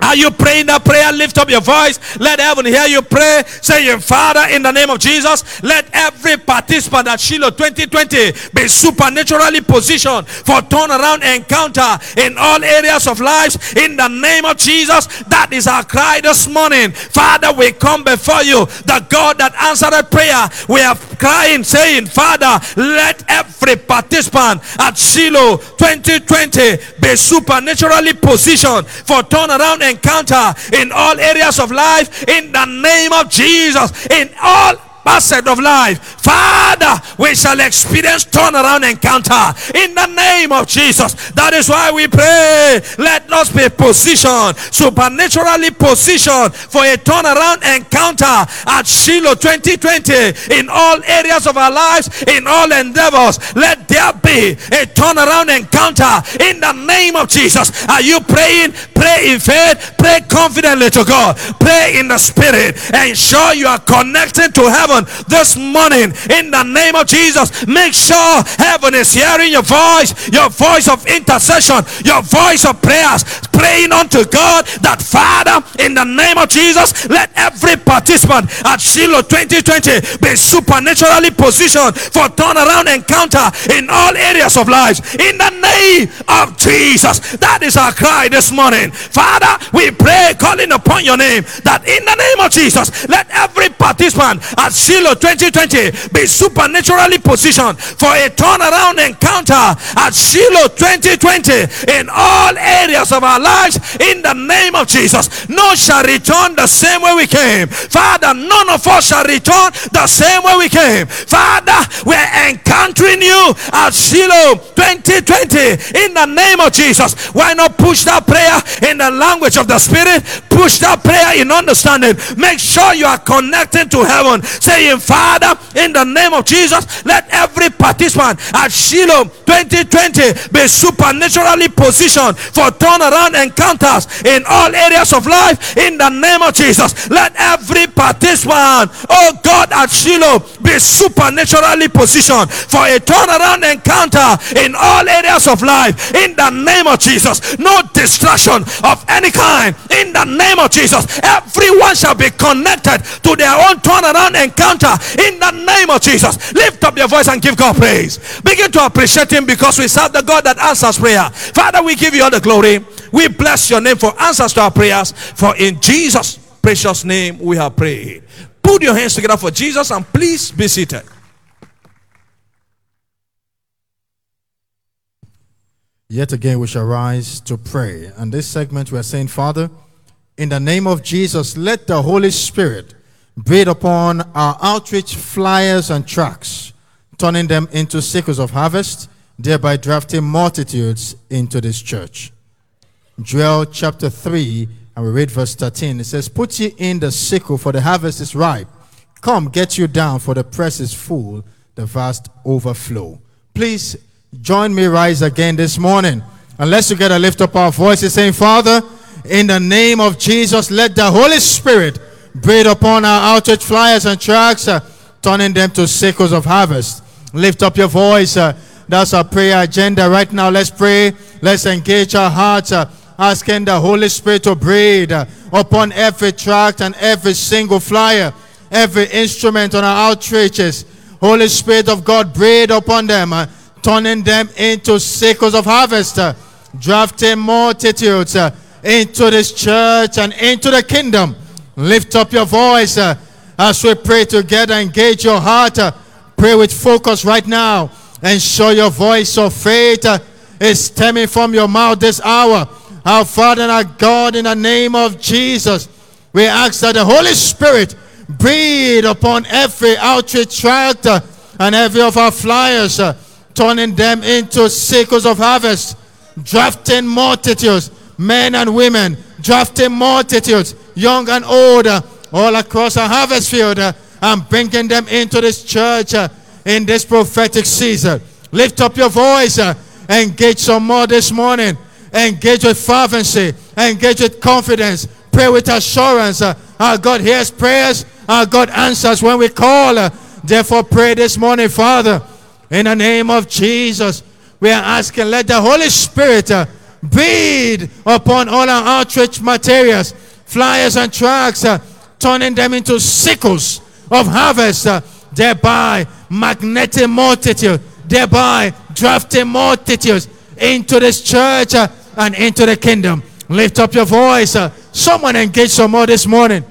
Are you praying that prayer? Lift up your voice. Let heaven hear you pray. Saying, Father, in the name of Jesus, let every participant at Shiloh 2020 be supernaturally positioned for turnaround encounter in all areas of lives. In the name of Jesus, that is our cry this morning. Father, we come before you, the God that answered a prayer. We crying, saying, Father, let every participant at Shiloh 2020 be supernaturally positioned for turnaround encounter in all areas of life in the name of Jesus. In all facet of life. Father, we shall experience turnaround encounter in the name of Jesus. That is why we pray. Let us be positioned, supernaturally positioned for a turnaround encounter at Shiloh 2020 in all areas of our lives, in all endeavors. Let there be a turnaround encounter in the name of Jesus. Are you praying? Pray in faith, pray confidently to God, pray in the spirit, ensure you are connected to heaven this morning in the name of Jesus. Make sure heaven is hearing your voice, your voice of intercession, your voice of prayers, praying unto God that Father, in the name of Jesus, let every participant at Shiloh 2020 be supernaturally positioned for turnaround encounter in all areas of lives. In the name of Jesus, that is our cry this morning. Father, we pray, calling upon your name, that in the name of Jesus, let every participant at Shiloh 2020 be supernaturally positioned for a turnaround encounter at Shiloh 2020 in all areas of our lives in the name of Jesus. No shall return the same way we came. Father, none of us shall return the same way we came. Father, we're encountering you at Shiloh 2020 in the name of Jesus. Why not push that prayer in the language of the Spirit? Push that prayer in understanding. Make sure you are connected to heaven, saying, Father, in the name of Jesus, let every participant at Shiloh 2020 be supernaturally positioned for turnaround encounters in all areas of life. In the name of Jesus, let every participant, oh God, at Shiloh be supernaturally positioned for a turnaround encounter in all areas of life. In the name of Jesus, no distraction of any kind. In the name of Jesus, everyone shall be connected to their own turnaround encounter. In the name of Jesus, lift up your voice and give God praise. Begin to appreciate Him because we serve the God that answers prayer. Father, we give you all the glory. We bless your name for answers to our prayers. For in Jesus' precious name we have prayed. Put your hands together for Jesus and please be seated. Yet again, we shall rise to pray. And this segment, we are saying, Father, in the name of Jesus, let the Holy Spirit breathe upon our outreach flyers and tracks, turning them into sickles of harvest, thereby drafting multitudes into this church. Joel chapter 3, and we read verse 13. It says, Put ye in the sickle, for the harvest is ripe. Come, get you down, for the press is full, the vast overflow. Please join me rise again this morning. Unless you get a lift up our voices, saying, Father, in the name of Jesus, let the Holy Spirit breathe upon our outreach flyers and tracks, uh, turning them to sickles of harvest. Lift up your voice. Uh, That's our prayer agenda right now. Let's pray. Let's engage our hearts, uh, asking the Holy Spirit to breathe uh, upon every tract and every single flyer, every instrument on our outreaches. Holy Spirit of God, breathe upon them, uh, turning them into sickles of harvest, uh, drafting multitudes into this church and into the kingdom. Lift up your voice uh, as we pray together. Engage your heart. uh, pray with focus right now. And show your voice of faith uh, is stemming from your mouth this hour. Our Father and our God, in the name of Jesus, we ask that the Holy Spirit breathe upon every outreach tract uh, and every of our flyers, uh, turning them into sickles of harvest, drafting multitudes, men and women, drafting multitudes, young and old, uh, all across our harvest field, uh, and bringing them into this church uh, in this prophetic season. Lift up your voice, uh, engage some more this morning, engage with fervency, engage with confidence, pray with assurance. Uh, our God hears prayers, our God answers when we call. Uh, therefore, pray this morning, Father, in the name of Jesus. We are asking, let the Holy Spirit breathe upon all our outreach materials, flyers and tracts, uh, turning them into sickles of harvest, uh, thereby magnetic multitude, thereby drafting multitudes into this church uh, and into the kingdom. Lift up your voice. uh, someone engage some more this morning.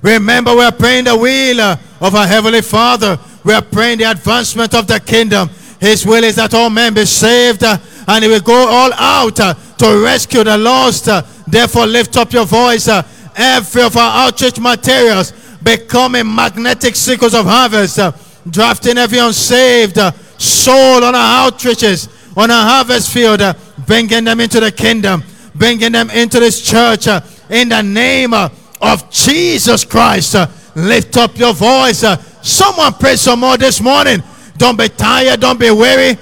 Remember, we are praying the will uh, of our Heavenly Father. We are praying the advancement of the kingdom. His will is that all men be saved uh, and He will go all out uh, to rescue the lost. uh. therefore, lift up your voice. uh, every of our outreach materials becoming magnetic sickles of harvest, uh, drafting every unsaved uh, soul on our outreaches, on our harvest field, uh, bringing them into the kingdom, bringing them into this church in the name of Jesus Christ. lift up your voice. someone pray some more this morning. Don't be tired, don't be weary.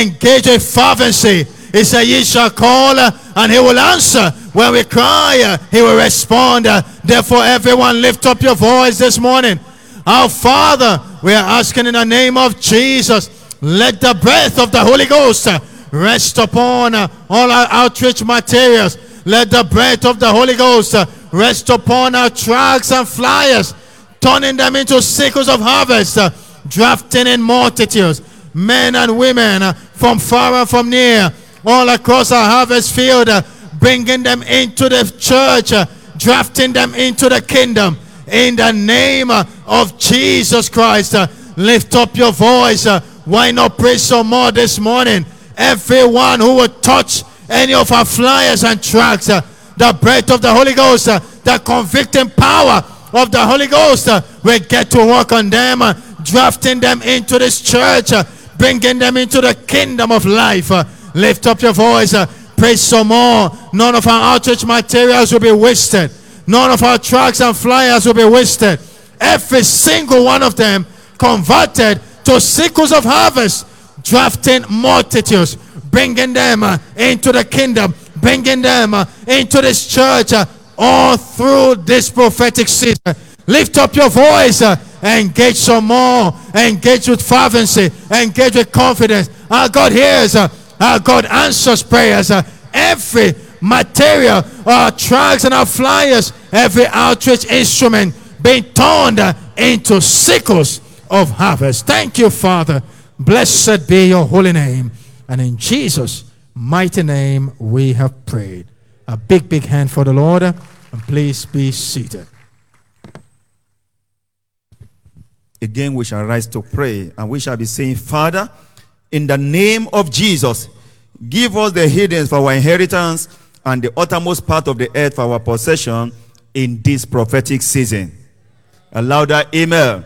Engage with fervency. He said, Ye shall call, and he will answer. When we cry, he will respond. Therefore, everyone lift up your voice this morning. Our Father, we are asking in the name of Jesus, let the breath of the Holy Ghost rest upon all our outreach materials. Let the breath of the Holy Ghost rest upon our tracks and flyers, turning them into sickles of harvest, drafting in multitudes, men and women uh, from far and from near, all across our harvest field, uh, bringing them into the church, uh, drafting them into the kingdom. In the name uh, of Jesus Christ, uh, lift up your voice. Uh, why not pray some more this morning? Everyone who will touch any of our flyers and tracks, the breath of the Holy Ghost, the convicting power of the Holy Ghost, we get to work on them, drafting them into this church, bringing them into the kingdom of life. uh, lift up your voice, uh, pray some more. None of our outreach materials will be wasted. None of our tracks and flyers will be wasted. Every single one of them converted to sickles of harvest, drafting multitudes, bringing them uh, into the kingdom, bringing them into this church, all through this prophetic season. Lift up your voice, engage some more, engage with fervency, engage with confidence. Our God hears, our God answers prayers. every material, our tracks and our flyers, every outreach instrument being turned into sickles of harvest. Thank you, Father. Blessed be your holy name. And in Jesus' mighty name we have prayed. A big, big hand for the Lord. And please be seated. Again, we shall rise to pray and we shall be saying, Father, in the name of Jesus, give us the hidden for our inheritance and the uttermost part of the earth for our possession in this prophetic season. A louder amen.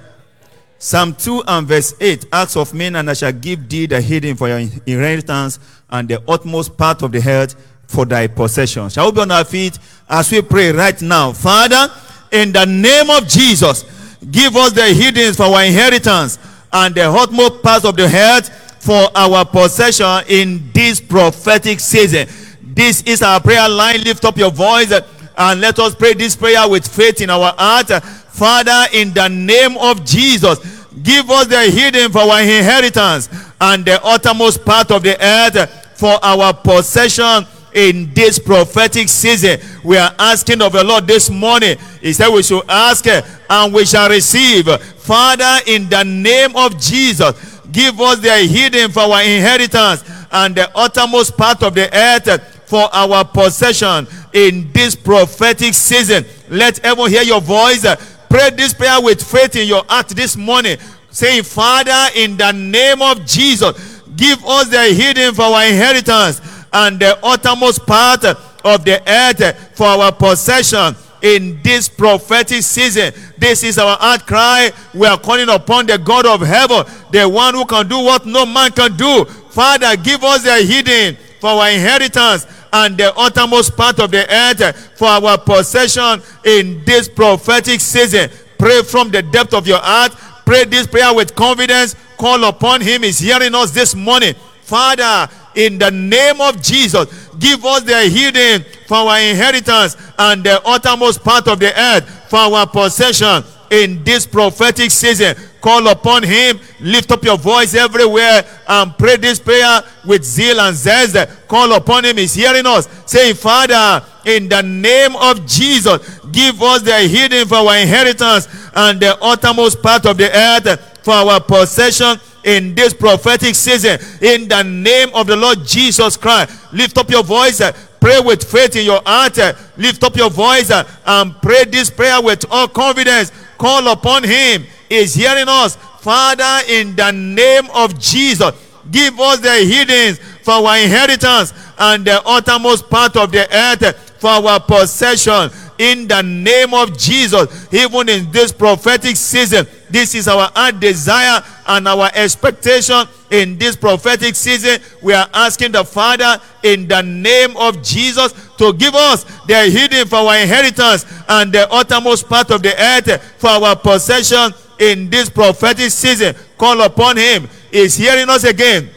Psalm 2 and verse 8 asks of men, and I shall give thee the hidden for your inheritance and the utmost part of the earth for thy possession. Shall we be on our feet as we pray right now? Father, in the name of Jesus, give us the hidden for our inheritance and the utmost part of the earth for our possession in this prophetic season. This is our prayer line. Lift up your voice and let us pray this prayer with faith in our heart. Father, in the name of Jesus, give us the hidden for our inheritance and the uttermost part of the earth for our possession in this prophetic season. We are asking of the Lord this morning. He said we should ask uh, and we shall receive. Father, in the name of Jesus, give us the hidden for our inheritance and the uttermost part of the earth for our possession in this prophetic season. Let everyone hear your voice. Pray this prayer with faith in your heart this morning, saying, Father, in the name of Jesus, give us the hidden for our inheritance and the uttermost part of the earth for our possession in this prophetic season. This is our heart cry. We are calling upon the God of heaven, the one who can do what no man can do. Father, give us the hidden for our inheritance and the uttermost part of the earth for our possession in this prophetic season. Pray from the depth of your heart. Pray this prayer with confidence. Call upon Him. He's hearing us this morning. Father, in the name of Jesus, give us the healing for our inheritance and the uttermost part of the earth for our possession in this prophetic season. Call upon him, lift up your voice everywhere and pray this prayer with zeal and zest. Call upon him, he's hearing us. Say, Father, in the name of Jesus, give us the healing for our inheritance and the uttermost part of the earth for our possession in this prophetic season. In the name of the Lord Jesus Christ, lift up your voice. Uh, pray with faith in your heart. Uh, lift up your voice uh, and pray this prayer with all confidence. Call upon him. Is hearing us. Father, in the name of Jesus, give us the hidden for our inheritance and the uttermost part of the earth for our possession in the name of Jesus. Even in this prophetic season, this is our desire and our expectation in this prophetic season. We are asking the Father in the name of Jesus to give us the hidden for our inheritance and the uttermost part of the earth for our possession in this prophetic season. Call upon Him. Is hearing us again.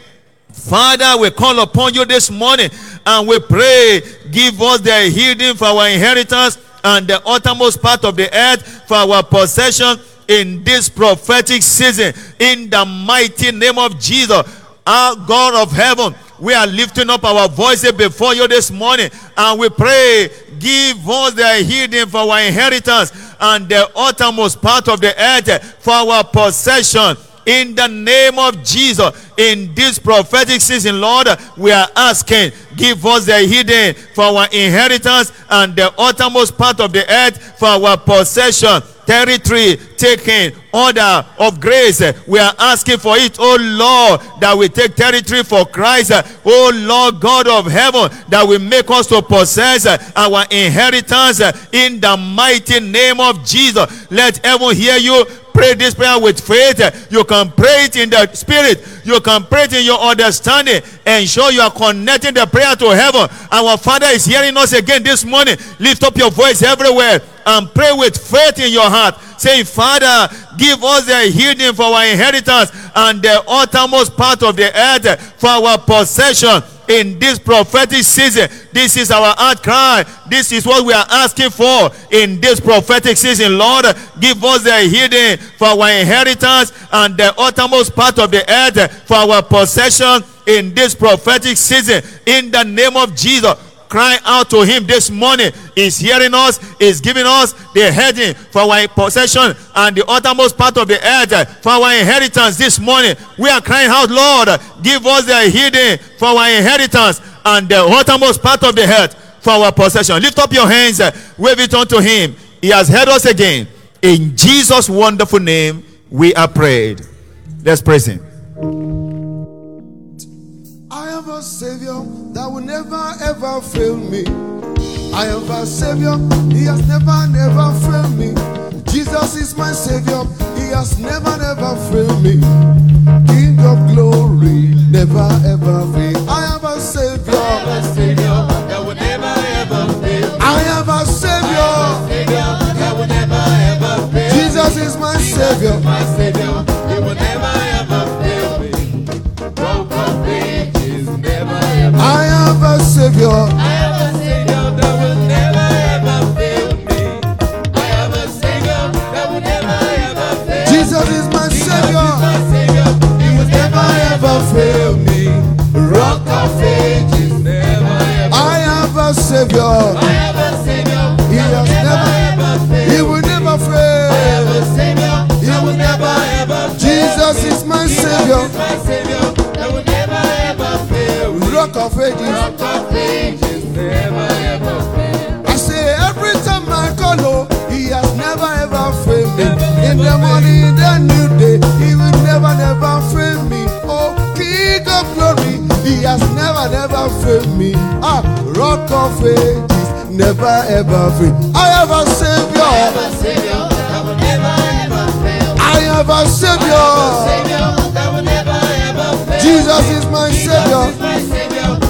Father, we call upon you this morning and we pray, give us the hidden for our inheritance and the uttermost part of the earth for our possession in this prophetic season. In the mighty name of Jesus, our God of heaven, we are lifting up our voices before you this morning and we pray, give us the hidden for our inheritance and the uttermost part of the earth for our possession in the name of Jesus. In this prophetic season, Lord, we are asking, give us the hidden for our inheritance and the uttermost part of the earth for our possession. Territory taken, order of grace. We are asking for it, oh Lord, that we take territory for Christ. Oh Lord God of heaven, that will make us to possess our inheritance in the mighty name of Jesus. Let everyone hear you pray this prayer with faith. You can pray it in the spirit. You can pray it in your understanding. Ensure you are connecting the prayer to heaven. Our Father is hearing us again this morning. Lift up your voice everywhere and pray with faith in your heart. Say, Father, give us the healing for our inheritance and the uttermost part of the earth for our possession in this prophetic season. This is our heart cry. This is what we are asking for in this prophetic season. Lord, give us the hidden for our inheritance and the uttermost part of the earth for our possession in this prophetic season. In the name of Jesus cry out to him this morning. He's hearing us, he's giving us the heading for our possession and the uttermost part of the earth for our inheritance this morning. We are crying out, Lord, give us the hidden for our inheritance and the uttermost part of the earth for our possession. Lift up your hands, wave it unto him. He has heard us again. In Jesus' wonderful name, we are prayed. Let's praise him. I have a Savior that will never ever fail me. I have a Savior, He has never, never failed me. Jesus is my Savior, He has never, never failed me. King of glory, never ever fail. I have a Savior, I have a Savior that will never ever fail. I have a Savior, Savior that will never ever fail. Jesus is my Savior, my Savior, Savior. of ages. Rock of ages never ever fail. I say every time I call, him, he has never ever failed me. Never, in the morning, in the new day, he will never never fail me. Oh, King of glory, he has never never failed me. Ah, rock of ages never ever fail. I have a savior. I have a savior that will never ever fail. I have a savior. That will never ever fail. Jesus is my savior. Is my savior.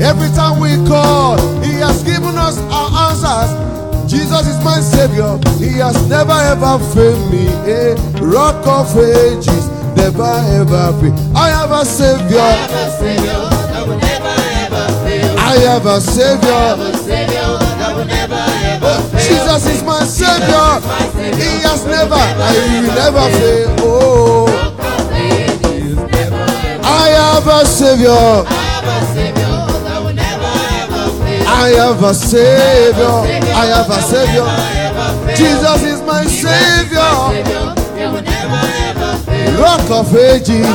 Every time we call, He has given us our answers. Jesus is my Savior. He has never ever failed me. Eh? Rock of ages, never ever fail. I have a Savior. I have a Savior. Jesus is my Savior. He has never, I will never fail. Oh, I have a Savior. I have a Savior. I have a Savior. Jesus is my Savior. Rock of ages.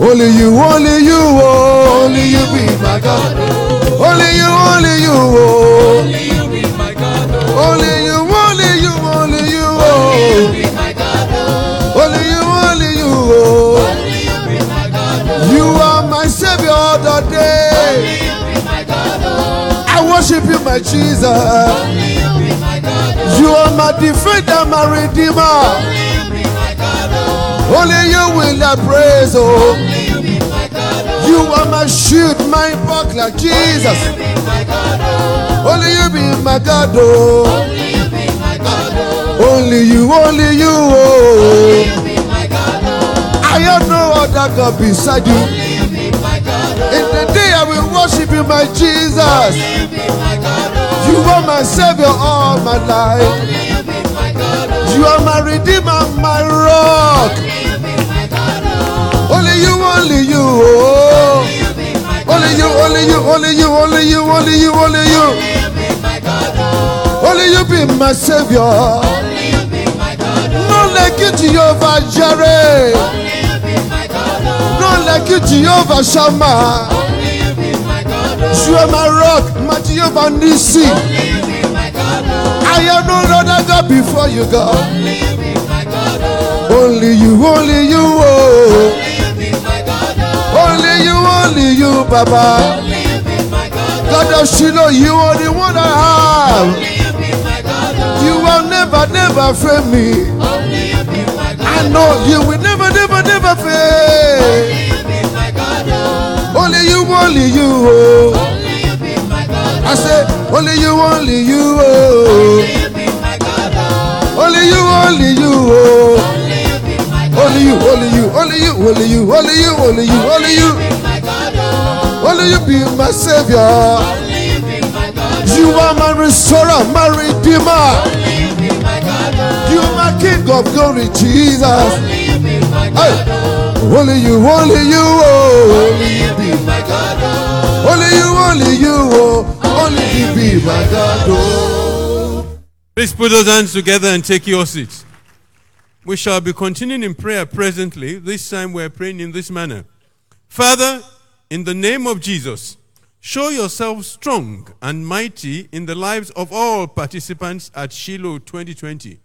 Only you, only you, oh, only you be my God. Only you, only you, oh. Only you, be my God. only you, All the day. I worship you, my Jesus. You are my defender, my redeemer. Only you be my God, oh. Only you will I praise, oh. Only You are my shield, my buckler, Jesus. Only you be my God, oh. Only you, only you, oh. I have no other God beside you. Day I will worship you, my Jesus. You are my Savior all my life. Only you are my Redeemer, my rock. Only you, only you, oh. Only you, only you, only you, only you, only you, only you. Only you be my Savior. Not like you, Jehovah Jireh. Not like you, Jehovah Shammah. You are my rock, my Jehovah Nissi. I have no other God before you, God. Only you, only you, only you, oh. Only you, only you, only you, Baba. Only you be my God of Shiloh, you are the one I have. Only You be my God. You will never, never fail me. Only you be my God. I know you will never, never, never fail. Only you, only you, oh. Only you be my God. Oh. I say, only you, only you, oh. Only you, be my God. Oh. only you, only you, oh. Only you, only you, you only you, only you, you only you, only you, only you. Only you be my savior. Only you be my God. You are my restorer, my redeemer. Only you be my God. You are my king of glory, Jesus. Only you, only you, oh. Only you be my God. Only you, only you, oh. Only you be my God, oh. Please put those hands together and take your seats. We shall be continuing in prayer presently. This time we're praying in this manner. Father, in the name of Jesus, show yourself strong and mighty in the lives of all participants at Shiloh 2020,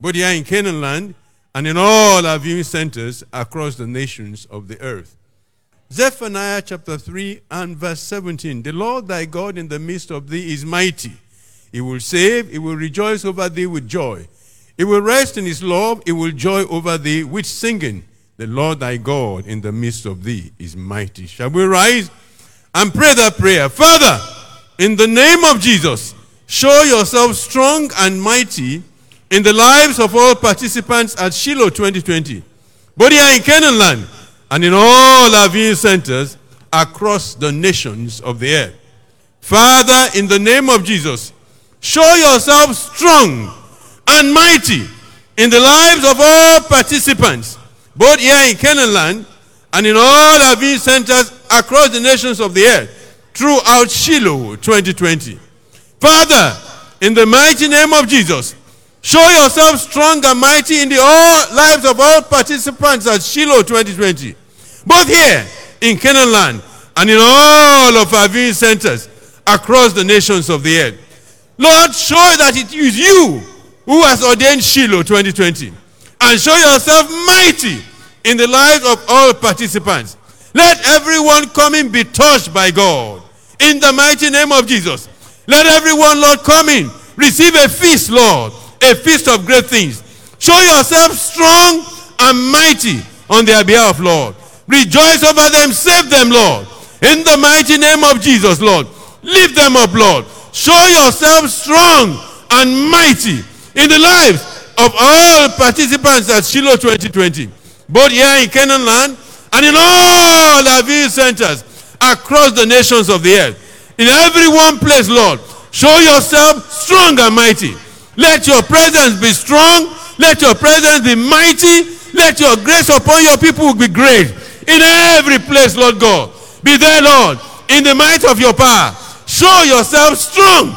both here in Canaan land and in all our viewing centers across the nations of the earth. Zephaniah chapter 3 and verse 17 The Lord thy God in the midst of thee is mighty. He will save, he will rejoice over thee with joy. He will rest in his love, he will joy over thee with singing. The Lord thy God in the midst of thee is mighty. Shall we rise and pray that prayer? Father, in the name of Jesus, show yourself strong and mighty in the lives of all participants at Shiloh 2020, both here in Canaan land and in all our viewing centers across the nations of the earth. Father, in the name of Jesus, show yourself strong and mighty in the lives of all participants, both here in Canaan land and in all our viewing centers across the nations of the earth throughout Shiloh 2020. Father, in the mighty name of Jesus, show yourself strong and mighty in the all lives of all participants at Shiloh 2020, both here in Canaan land and in all of our viewing centers across the nations of the earth. Lord, show that it is you who has ordained Shiloh 2020 and show yourself mighty in the lives of all participants. Let everyone coming be touched by God. In the mighty name of Jesus. Let everyone, Lord, coming receive a feast, Lord, a feast of great things. Show yourself strong and mighty on their behalf, Lord. Rejoice over them, save them, Lord. In the mighty name of Jesus, Lord. Lift them up, Lord. Show yourself strong and mighty in the lives of all participants at Shiloh 2020, both here in Canaan land and in all viewing centers across the nations of the earth. In every one place, Lord, show yourself strong and mighty. Let your presence be strong. Let your presence be mighty. Let your grace upon your people be great. In every place, Lord God. Be there, Lord, in the might of your power. Show yourself strong,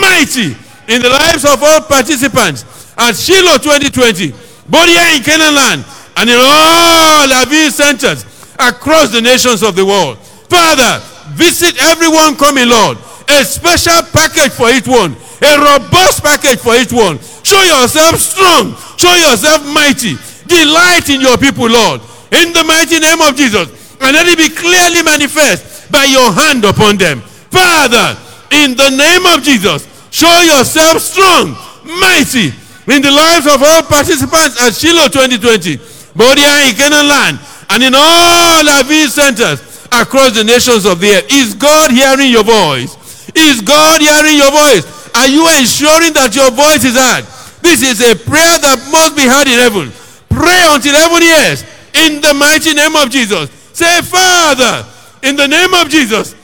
mighty in the lives of all participants at Shiloh 2020, both here in Canaan land and in all our centers across the nations of the world. Father, visit everyone coming, Lord. A special package for each one, a robust package for each one. Show yourself strong, show yourself mighty. Delight in your people, Lord, in the mighty name of Jesus, and let it be clearly manifest by your hand upon them. Father, in the name of Jesus, show yourself strong, mighty in the lives of all participants at Shiloh 2020, both here in Canaan land and in all viewing centers across the nations of the earth. Is God hearing your voice? Is God hearing your voice? Are you ensuring that your voice is heard? This is a prayer that must be heard in heaven. Pray until heaven hears. In the mighty name of Jesus. Say, Father, in the name of Jesus,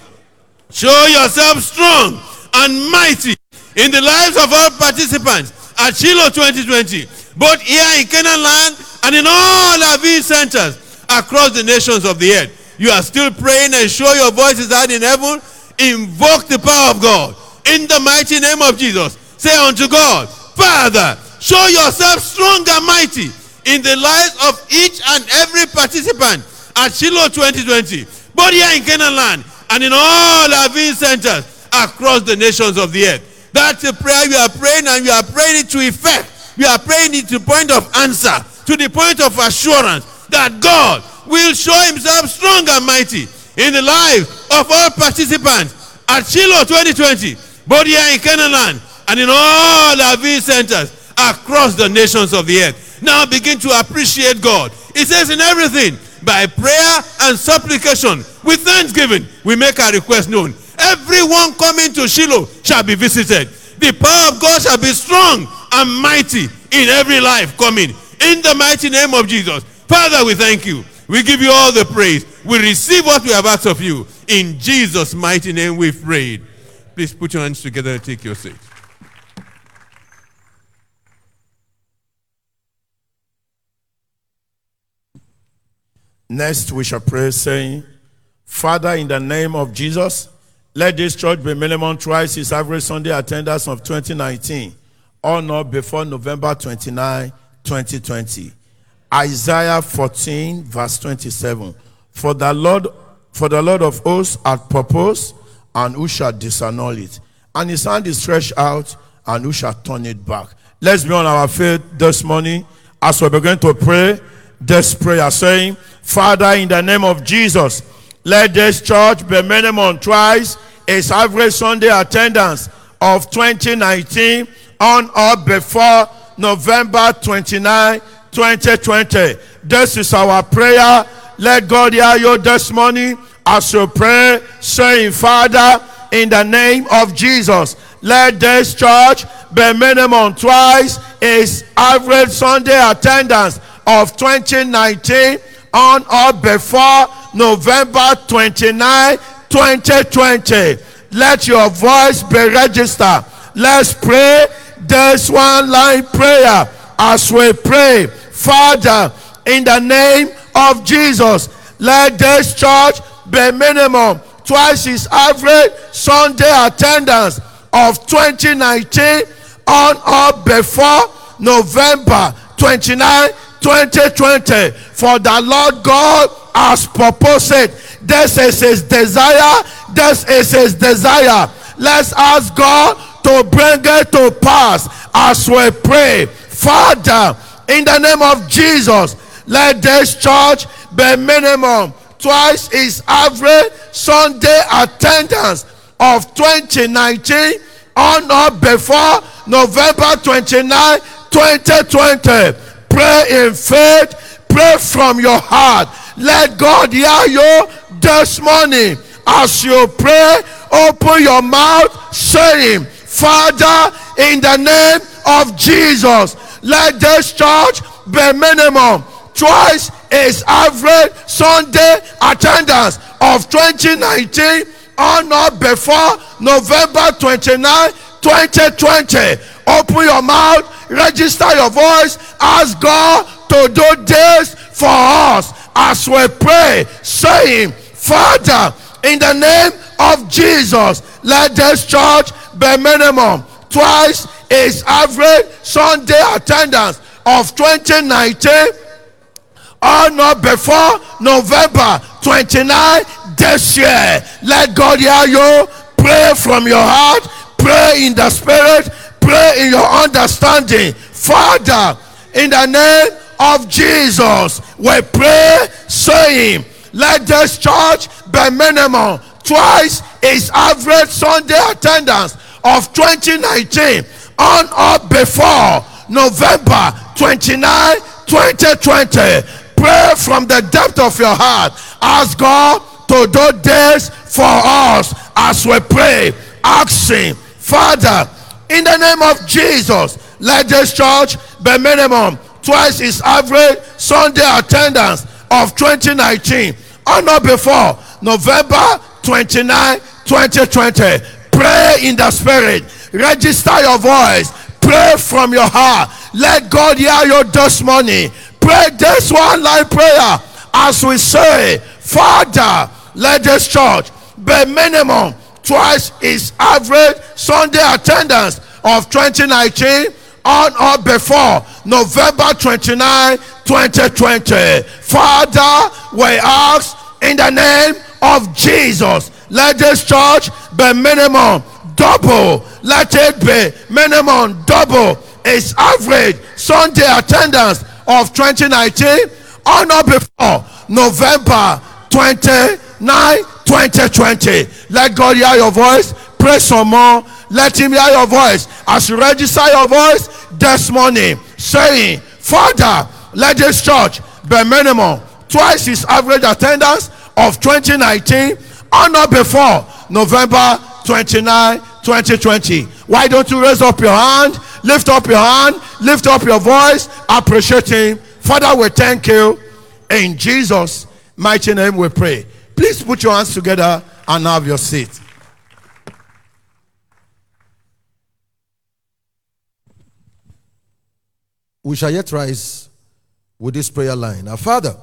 show yourself strong and mighty in the lives of all participants at Shiloh 2020, both here in Canaan land and in all our viewing centers across the nations of the earth. You are still praying and show your voice is heard in heaven. Invoke the power of God in the mighty name of Jesus. Say unto God, Father, show yourself strong and mighty in the lives of each and every participant at Shiloh 2020, both here in Canaan land and in all our centers across the nations of the earth. That's a prayer you are praying and you are praying it to effect. You are praying it to point of answer, to the point of assurance that God will show himself strong and mighty in the life of all participants at Shiloh 2020, both here in Canaan and in all our viewing centers across the nations of the earth. Now begin to appreciate God. It says in everything, by prayer and supplication, with thanksgiving, we make our request known. Everyone coming to Shiloh shall be visited. The power of God shall be strong and mighty in every life coming. In the mighty name of Jesus. Father, we thank you. We give you all the praise. We receive what we have asked of you. In Jesus' mighty name we prayed. Please put your hands together and take your seat. Next, we shall pray, saying, Father, in the name of Jesus, let this church be minimum twice its average Sunday attendance of 2019, or not before November 29, 2020. Isaiah 14, verse 27. For the Lord, for the Lord of hosts hath proposed, and who shall disannul it? And his hand is stretched out, and who shall turn it back? Let's be on our feet this morning as we begin to pray this prayer, saying, Father, in the name of Jesus, let this church be minimum twice its average Sunday attendance of 2019 on or before November 29, 2020. This is our prayer. Let God hear you this morning as you pray, saying, Father, in the name of Jesus, let this church be minimum twice its average Sunday attendance of 2019 on or before November 29, 2020. Let your voice be registered. Let's pray this one line prayer. as we pray. Father, in the name of Jesus, let this church be minimum twice his average Sunday attendance of 2019 on or before November 29, 2020. For the Lord God has proposed it. This is his desire. This is his desire. Let's ask God to bring it to pass as we pray. Father, in the name of Jesus, let this church be minimum twice its average Sunday attendance of 2019 on or before November 29, 2020. Pray in faith, pray from your heart. Let God hear you this morning. As you pray, open your mouth, saying, Father, in the name of Jesus, let this church be minimum twice its average Sunday attendance of 2019 on or before November 29, 2020. Open your mouth, register your voice, ask God to do this for us as we pray, saying, Father, in the name of Jesus, let this church be minimum twice its average Sunday attendance of 2019 or not before November 29 this year. Let God hear you. Pray from your heart. Pray in the spirit. Pray in your understanding. Father, in the name of Jesus, we pray saying, let this church be minimum twice its average Sunday attendance of 2019 on or before November 29, 2020 pray from the depth of your heart. Ask God to do this for us as we pray. Asking, Father, in the name of Jesus, let this church be minimum twice its average Sunday attendance of 2019 or not before November 29, 2020. Pray in the spirit. Register your voice. Pray from your heart. Let God hear you this morning pray this one line prayer as we say, Father, let this church be minimum twice its average Sunday attendance of 2019 on or before November 29, 2020. Father, we ask in the name of Jesus, let this church be minimum double. Let it be minimum double its average Sunday attendance of 2019 or not before November 29, 2020. Let God hear your voice. Pray some more. Let Him hear your voice as you register your voice this morning, saying, Father, let this church be minimum twice its average attendance of 2019 or not before November 29, 2020. Why don't you raise up your hand? Lift up your hand, lift up your voice, appreciate Him. Father, we thank you. In Jesus' mighty name we pray. Please put your hands together and have your seat. we shall yet rise with this prayer line. Our Father,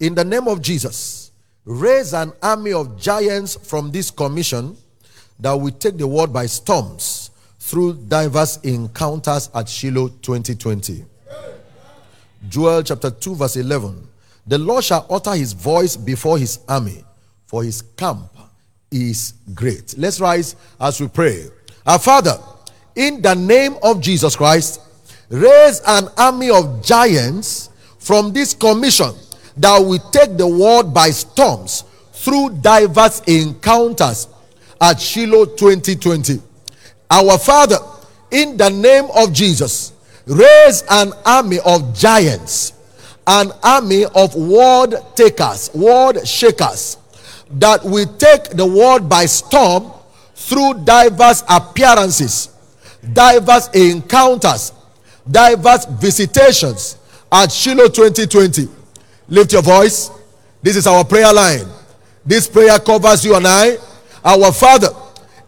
in the name of Jesus, raise an army of giants from this commission that will take the world by storms through diverse encounters at Shiloh 2020. Joel chapter 2, verse 11. The Lord shall utter his voice before his army, for his camp is great. Let's rise as we pray. Our Father, in the name of Jesus Christ, raise an army of giants from this commission that will take the world by storms through diverse encounters at Shiloh 2020. Our Father, in the name of Jesus, raise an army of giants, an army of word takers, word shakers, that will take the world by storm through diverse appearances, diverse encounters, diverse visitations at Shiloh 2020. Lift your voice. This is our prayer line. This prayer covers you and I. Our Father,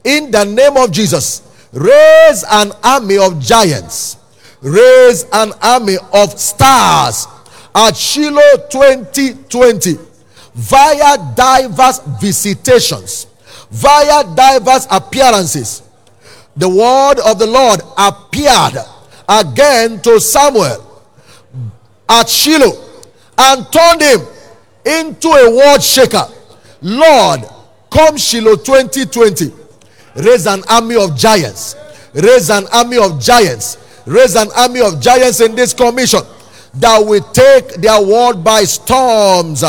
in the name of Jesus, raise an army of giants raise an army of stars at Shiloh 2020 via diverse visitations, via diverse appearances. The word of the Lord appeared again to Samuel at Shiloh and turned him into a world shaker. Lord, come Shiloh 2020. Raise an army of giants. Raise an army of giants. Raise an army of giants in this commission that will take their world by storms.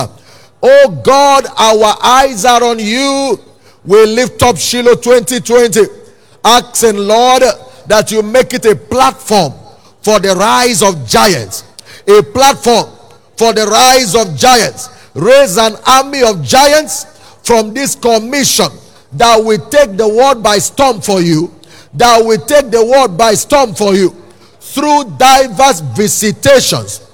Oh God, our eyes are on you. We lift up Shiloh 2020, asking, Lord, that you make it a platform for the rise of giants. A platform for the rise of giants. Raise an army of giants from this commission that will take the world by storm for you. That will take the world by storm for you through diverse visitations,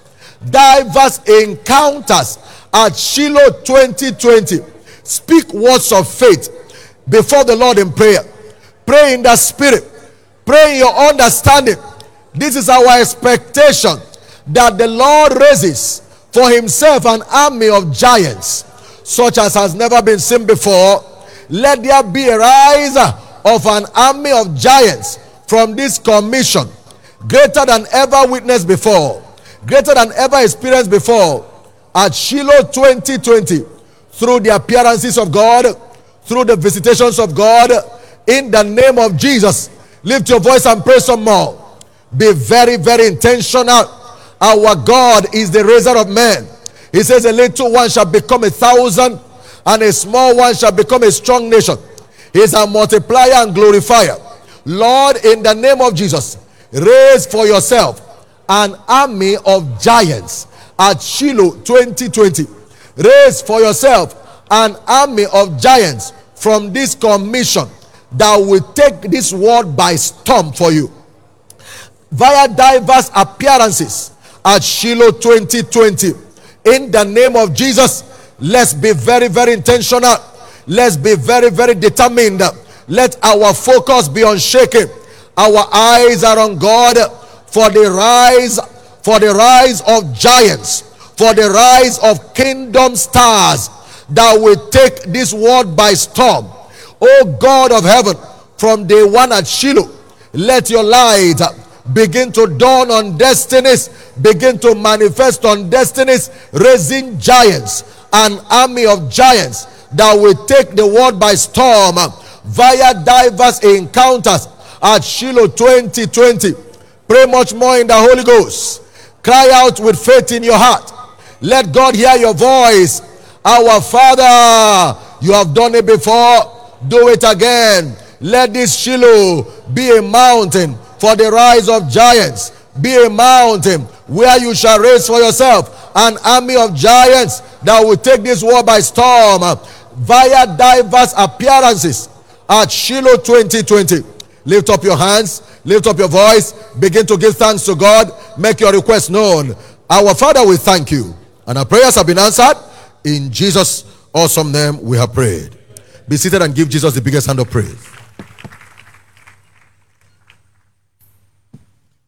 diverse encounters at Shiloh 2020. Speak words of faith before the Lord in prayer. Pray in the spirit. Pray in your understanding. This is our expectation that the Lord raises for himself an army of giants, such as has never been seen before. Let there be a rise of an army of giants from this commission, greater than ever witnessed before, greater than ever experienced before at Shiloh 2020 through the appearances of God, through the visitations of God, in the name of Jesus. Lift your voice and pray some more. Be very, very intentional. Our God is the raiser of men. He says, A little one shall become a thousand, and a small one shall become a strong nation. He is a multiplier and glorifier. Lord, in the name of Jesus, raise for yourself an army of giants at Shiloh 2020. Raise for yourself an army of giants from this commission that will take this world by storm for you. Via diverse appearances at Shiloh 2020. In the name of Jesus, let's be very, very intentional. Let's be very, very determined. Let our focus be unshaken. Our eyes are on God for the rise, for the rise of giants, for the rise of kingdom stars that will take this world by storm. Oh God of heaven, from day one at Shiloh, let your light begin to dawn on destinies, begin to manifest on destinies, raising giants, an army of giants that will take the world by storm via diverse encounters at Shiloh 2020. Pray much more in the Holy Ghost. Cry out with faith in your heart. Let God hear your voice. Our Father, you have done it before. Do it again. Let this Shiloh be a mountain for the rise of giants. Be a mountain where you shall raise for yourself an army of giants that will take this war by storm via diverse appearances at Shiloh 2020. Lift up your hands, lift up your voice, begin to give thanks to God, make your request known. Our Father, we thank you. And our prayers have been answered. In Jesus' awesome name, we have prayed. Be seated and give Jesus the biggest hand of praise.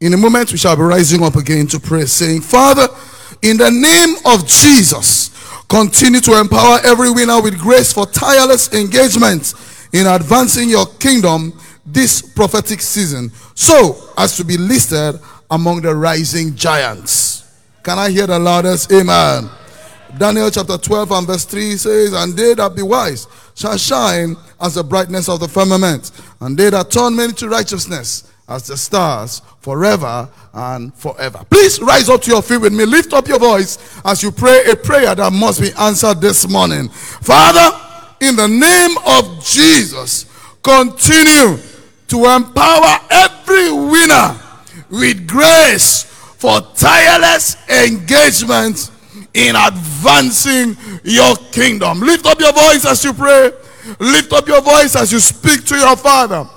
In a moment, we shall be rising up again to pray, saying, Father, in the name of Jesus, continue to empower every winner with grace for tireless engagement in advancing your kingdom this prophetic season, so as to be listed among the rising giants. Can I hear the loudest amen? Daniel chapter 12 and verse 3 says, And they that be wise shall shine as the brightness of the firmament, and they that turn many to righteousness as the stars forever and forever. Please rise up to your feet with me. Lift up your voice as you pray a prayer that must be answered this morning. Father, in the name of Jesus, continue to empower every winner with grace for tireless engagement in advancing your kingdom. Lift up your voice as you pray. Lift up your voice as you speak to your Father.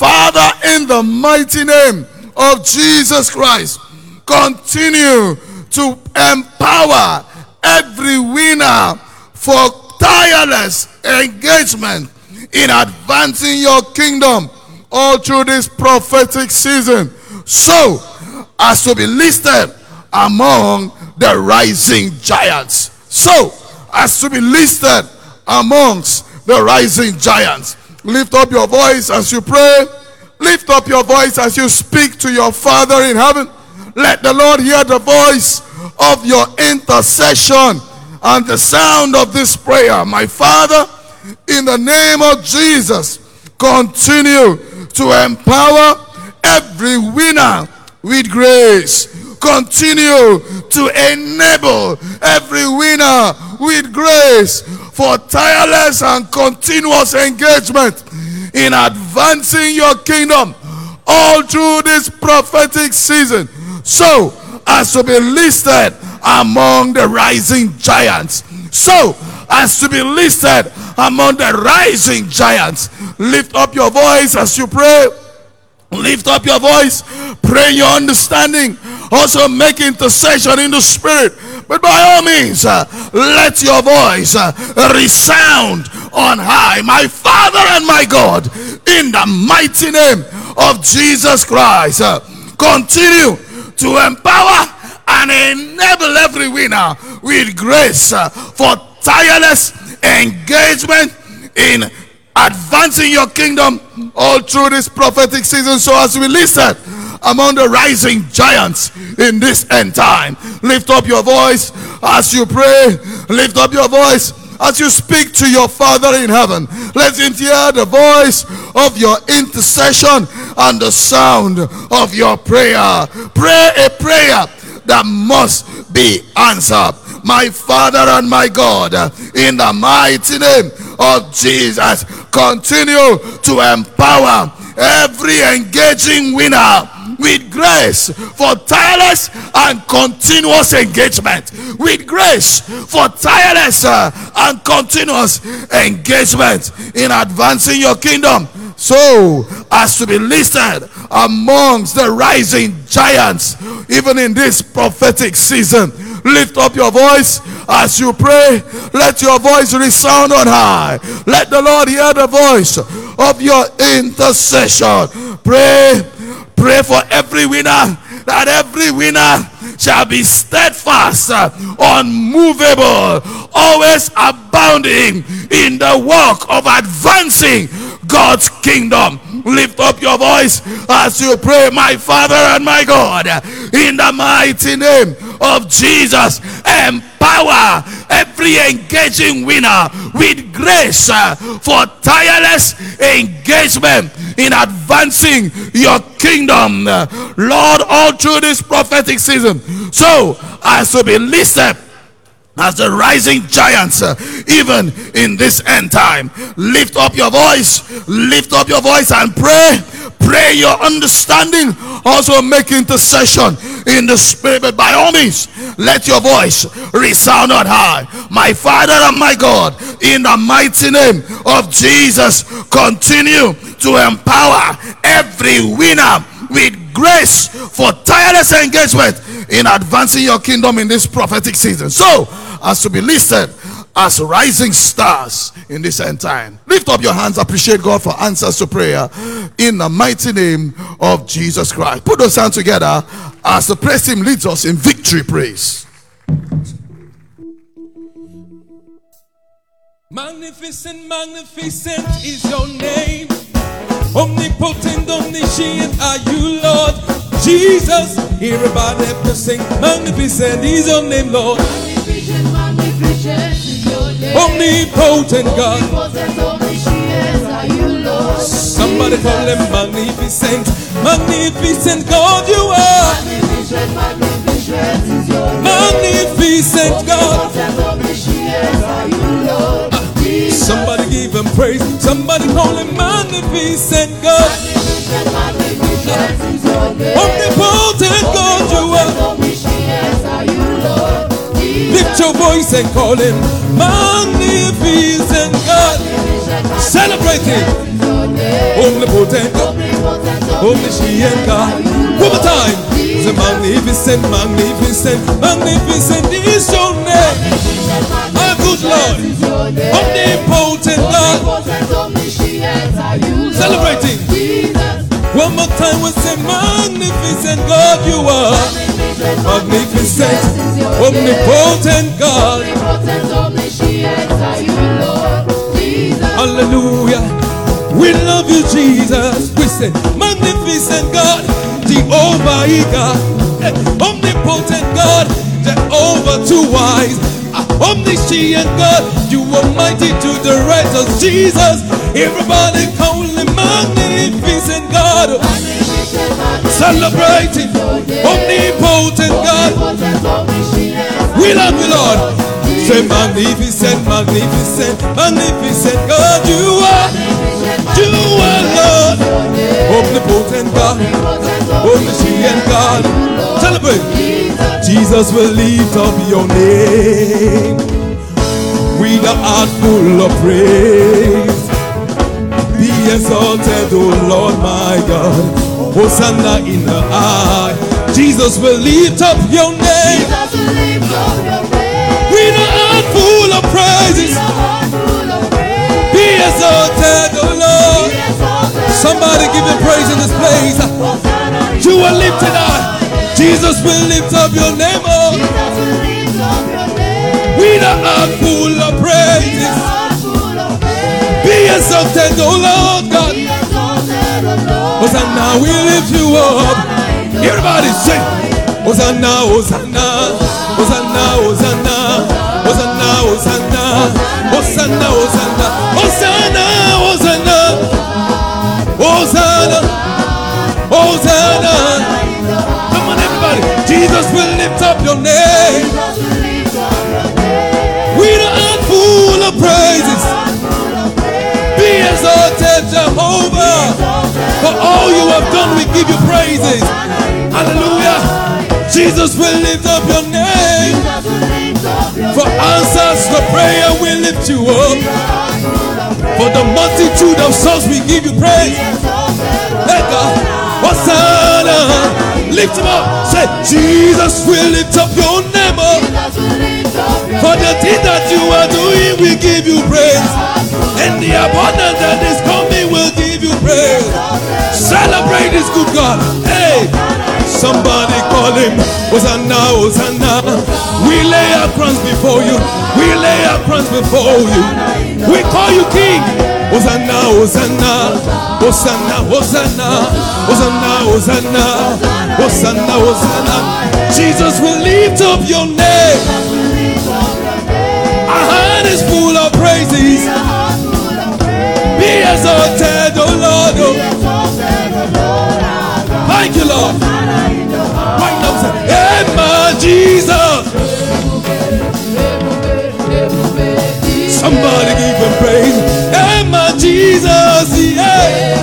Father, in the mighty name of Jesus Christ, continue to empower every winner for tireless engagement in advancing your kingdom all through this prophetic season. So, as to be listed among the rising giants. So, as to be listed amongst the rising giants. Lift up your voice as you pray. Lift up your voice as you speak to your Father in heaven. Let the Lord hear the voice of your intercession and the sound of this prayer. My Father, in the name of Jesus, continue to empower every winner with grace. Continue to enable every winner with grace for tireless and continuous engagement in advancing your kingdom all through this prophetic season. So, as to be listed among the rising giants. So, as to be listed among the rising giants. Lift up your voice as you pray. Lift up your voice. Pray your understanding. Also make intercession in the spirit. But by all means, uh, let your voice uh, resound on high. My Father and my God, in the mighty name of Jesus Christ, uh, continue to empower and enable every winner with grace uh, for tireless engagement in advancing your kingdom all through this prophetic season. So, as we listen among the rising giants in this end time, lift up your voice as you pray, lift up your voice as you speak to your Father in heaven. Let him hear the voice of your intercession and the sound of your prayer. Pray a prayer that must be answered. My Father and my God, in the mighty name of Jesus, continue to empower every engaging winner with grace for tireless and continuous engagement. With grace for tireless uh, and continuous engagement in advancing your kingdom. So, as to be listed amongst the rising giants, even in this prophetic season, lift up your voice as you pray. Let your voice resound on high. Let the Lord hear the voice of your intercession. Pray Pray for every winner that every winner shall be steadfast, unmovable, always abounding in the work of advancing God's kingdom. Lift up your voice as you pray, my Father and my God, in the mighty name of Jesus. Empower every engaging winner with grace uh, for tireless engagement in advancing your kingdom, uh, Lord, all through this prophetic season. So, as to be listed as the rising giants, uh, even in this end time. Lift up your voice, lift up your voice and pray. Pray your understanding. Also make intercession in the spirit. But by all means, let your voice resound on high. My Father and my God, in the mighty name of Jesus, continue to empower every winner with grace for tireless engagement in advancing your kingdom in this prophetic season. So, as to be listed as rising stars in this end time. Lift up your hands, appreciate God for answers to prayer in the mighty name of Jesus Christ. Put those hands together as the praise team leads us in victory praise. Magnificent, magnificent is your name. Omnipotent, omniscient are you, Lord. Jesus, everybody have to sing. Magnificent is your name, Lord. Omnipotent God. Somebody call him magnificent. Magnificent God you are. Magnificent God. Somebody give him praise. Somebody call him magnificent God. Omnipotent God you are. Lift your voice and call him magnificent God. Celebrate him. Omnipotent God. Omniscient God. One more time. The magnificent, magnificent, magnificent is your name. My good Lord. Omnipotent God. Celebrating. One more time we say, Magnificent God, you are. Magnificent, omnipotent God. Hallelujah. We love you, Jesus. We say, Magnificent God, Jehovah God, eh, omnipotent God, Jehovah too wise, omniscient God, you are mighty to direct us, Jesus. Everybody call him magnificent God. Celebrating omnipotent God. We love you, Lord. Say magnificent, magnificent, magnificent God. You are, you are Lord. Omnipotent God, omniscient God. Celebrate. Jesus will lift up your name with a heart full of praise. Be exalted, O Lord my God. Hosanna in the high. Jesus will lift up your name with a heart full of praises. Be exalted, O Lord. Somebody give him praise in this place. You are lifted up. Jesus will lift up your name. Oh. With a heart full of praise. Be exalted, O Lord God. Hosanna, we lift you up. Everybody sing. Hosanna, Hosanna, Hosanna, Hosanna, Hosanna, Hosanna, Hosanna, Hosanna. All you have done, we give you praises. Hallelujah. Jesus will lift up your name. For answers to prayer, we lift you up. For the multitude of souls, we give you praise. Let God, Hosanna. Uh? Lift him up. Say, Jesus will lift up your name up. For the thing that you are doing, we Celebrate this good God. Hey, somebody call him Hosanna, Hosanna. We lay our crowns before you. We lay our crowns before you. We call you King. Hosanna, Hosanna, Hosanna, Hosanna, Hosanna, Hosanna, Hosanna, Hosanna. Jesus will lift up your name. Our heart is full of praises. Be exalted, O Lord. Thank you, Lord. Right now, say, my Jesus. Somebody give him praise. My Jesus. Yeah.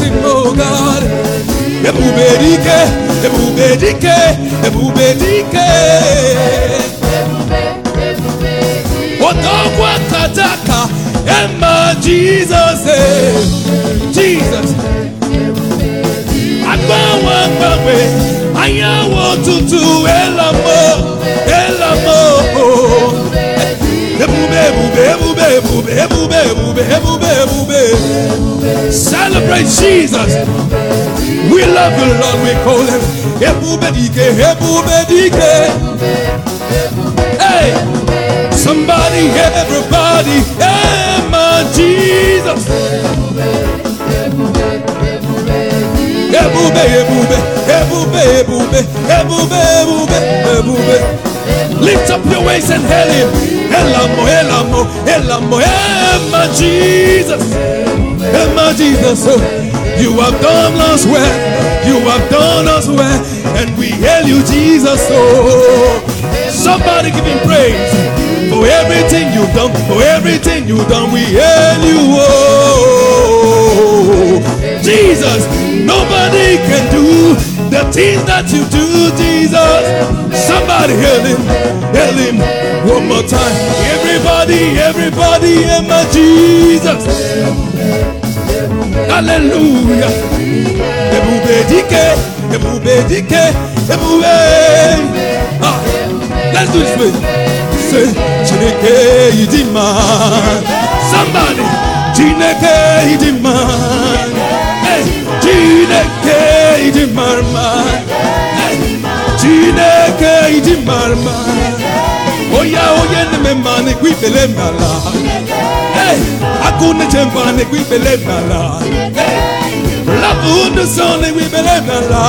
Him, oh God. Ebube dike, ebube dike, ebube dike. Odogwa kataka, Emma Jesus, eh. Jesus. Agbawo agbawe, ayawo tutu, elamo, elamo. Ebube. Celebrate Jesus. We love you, Lord. We call him. Hey, somebody, everybody, hey, my Jesus. Ebube, ebube, ebube, ebube, ebube, ebube, ebube. Lift up your waist and hail him. Elamo, elamo, elamo, Emma Jesus. Emma Jesus. Oh, you have done us well. You have done us well. And we hail you, Jesus. Oh, somebody give him praise for everything you've done. For everything you've done, we hail you. Oh, Jesus. Nobody can do the things that you do, Jesus. Somebody hail him, hail him one more time. Everybody, everybody, and my Jesus. Hallelujah. Ah, let's do this way. Say chineke ịdị mma somebody chineke ịdị mma chineke ịdị mma chineke ịdị mma oya onye na-eme mma na-ekwu ikpele n'ala akụ na-eche mba na-ekwu ikpele n'ala Abundison ni wíbẹ̀lẹ̀ mẹ́la.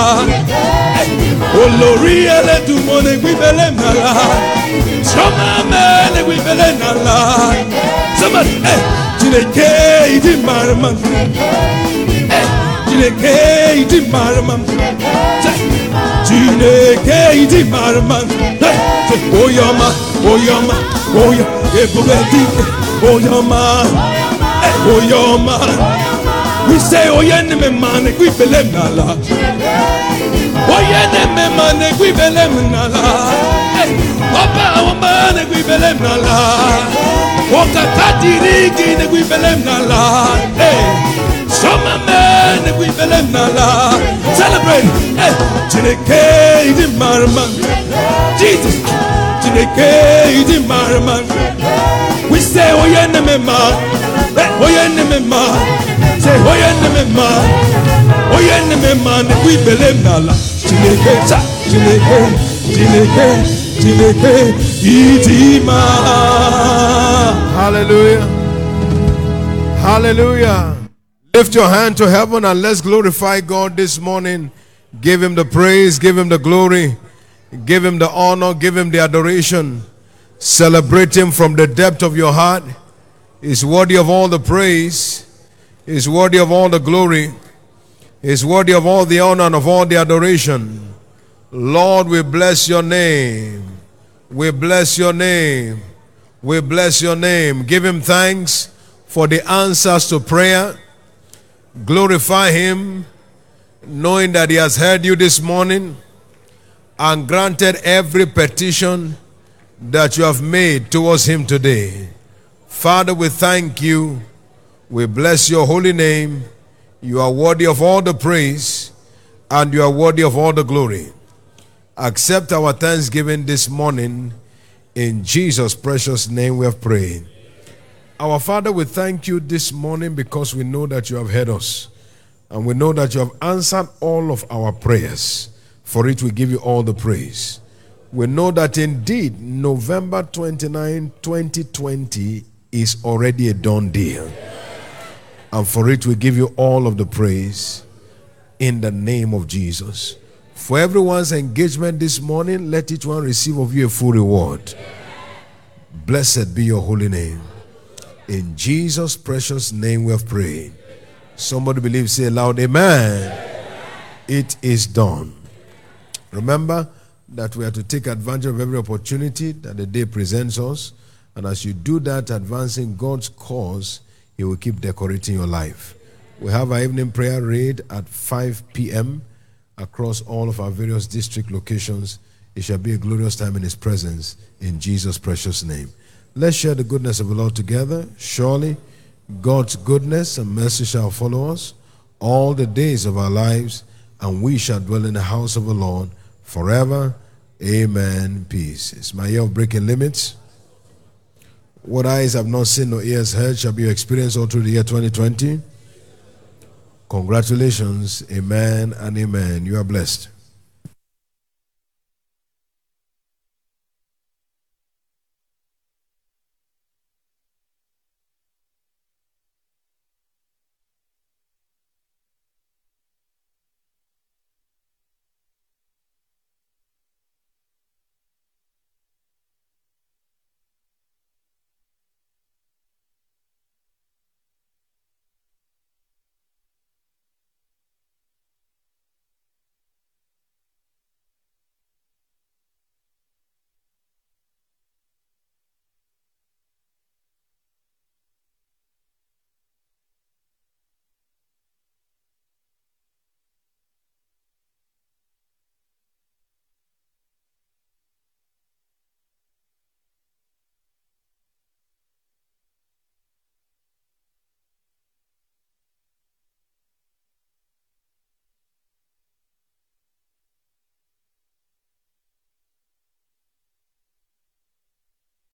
Olórí ẹlẹ́dùnmọ́ ni wíbẹ̀lẹ̀ mẹ́la. Sọ́mọ́mẹ́ ni wíbẹ̀lẹ̀ mẹ́la. Somebody, ẹ jìnnìkè ìdí màrìmà. Jìnnìkè ìdí màrìmà. Jìnnìkè ìdí màrìmà. Oyọ̀ma, oyọ̀ma, oyọ̀, ebùbẹ̀ dìgbẹ̀, oyọ̀ma, oyọ̀ma. We say oh, oyè ni mi mà ní gbígbélé nàlá oye ne me mane gwibele mnala ọba àwọn ọba ne gwibele mnala ọkaka dirigi ne gwibele mnala sọma me ne gwibele mnala celebrate. Hey, chineke idi marama jesus chineke idi marama we say oye ne me ma Hallelujah. Hallelujah. Lift your hand to heaven and let's glorify God this morning. Give him the praise, give him the glory, give him the honor, give him the adoration. Celebrate him from the depth of your heart. He's worthy of all the praise, is worthy of all the glory, is worthy of all the honor and of all the adoration. Lord, we bless your name. We bless your name. We bless your name. Give him thanks for the answers to prayer. Glorify him, knowing that he has heard you this morning and granted every petition that you have made towards him today. Father, we thank you. We bless your holy name. You are worthy of all the praise and you are worthy of all the glory. Accept our thanksgiving this morning. In Jesus' precious name we have prayed. Our Father, we thank you this morning because we know that you have heard us. And we know that you have answered all of our prayers. For it, we give you all the praise. We know that indeed November 29, 2020 is already a done deal. And for it, we give you all of the praise in the name of Jesus. For everyone's engagement this morning, let each one receive of you a full reward. Blessed be your holy name. In Jesus' precious name we have prayed. Somebody believe, say aloud, Amen. It is done. Remember that we are to take advantage of every opportunity that the day presents us. And as you do that, advancing God's cause, He will keep decorating your life. We have our evening prayer raid at 5 p.m. across all of our various district locations. It shall be a glorious time in His presence in Jesus' precious name. Let's share the goodness of the Lord together. Surely, God's goodness and mercy shall follow us all the days of our lives, and we shall dwell in the house of the Lord forever. Amen. Peace. It's my year of breaking limits. What eyes have not seen nor ears heard shall be your experience all through the year 2020. Congratulations. Amen and amen. You are blessed.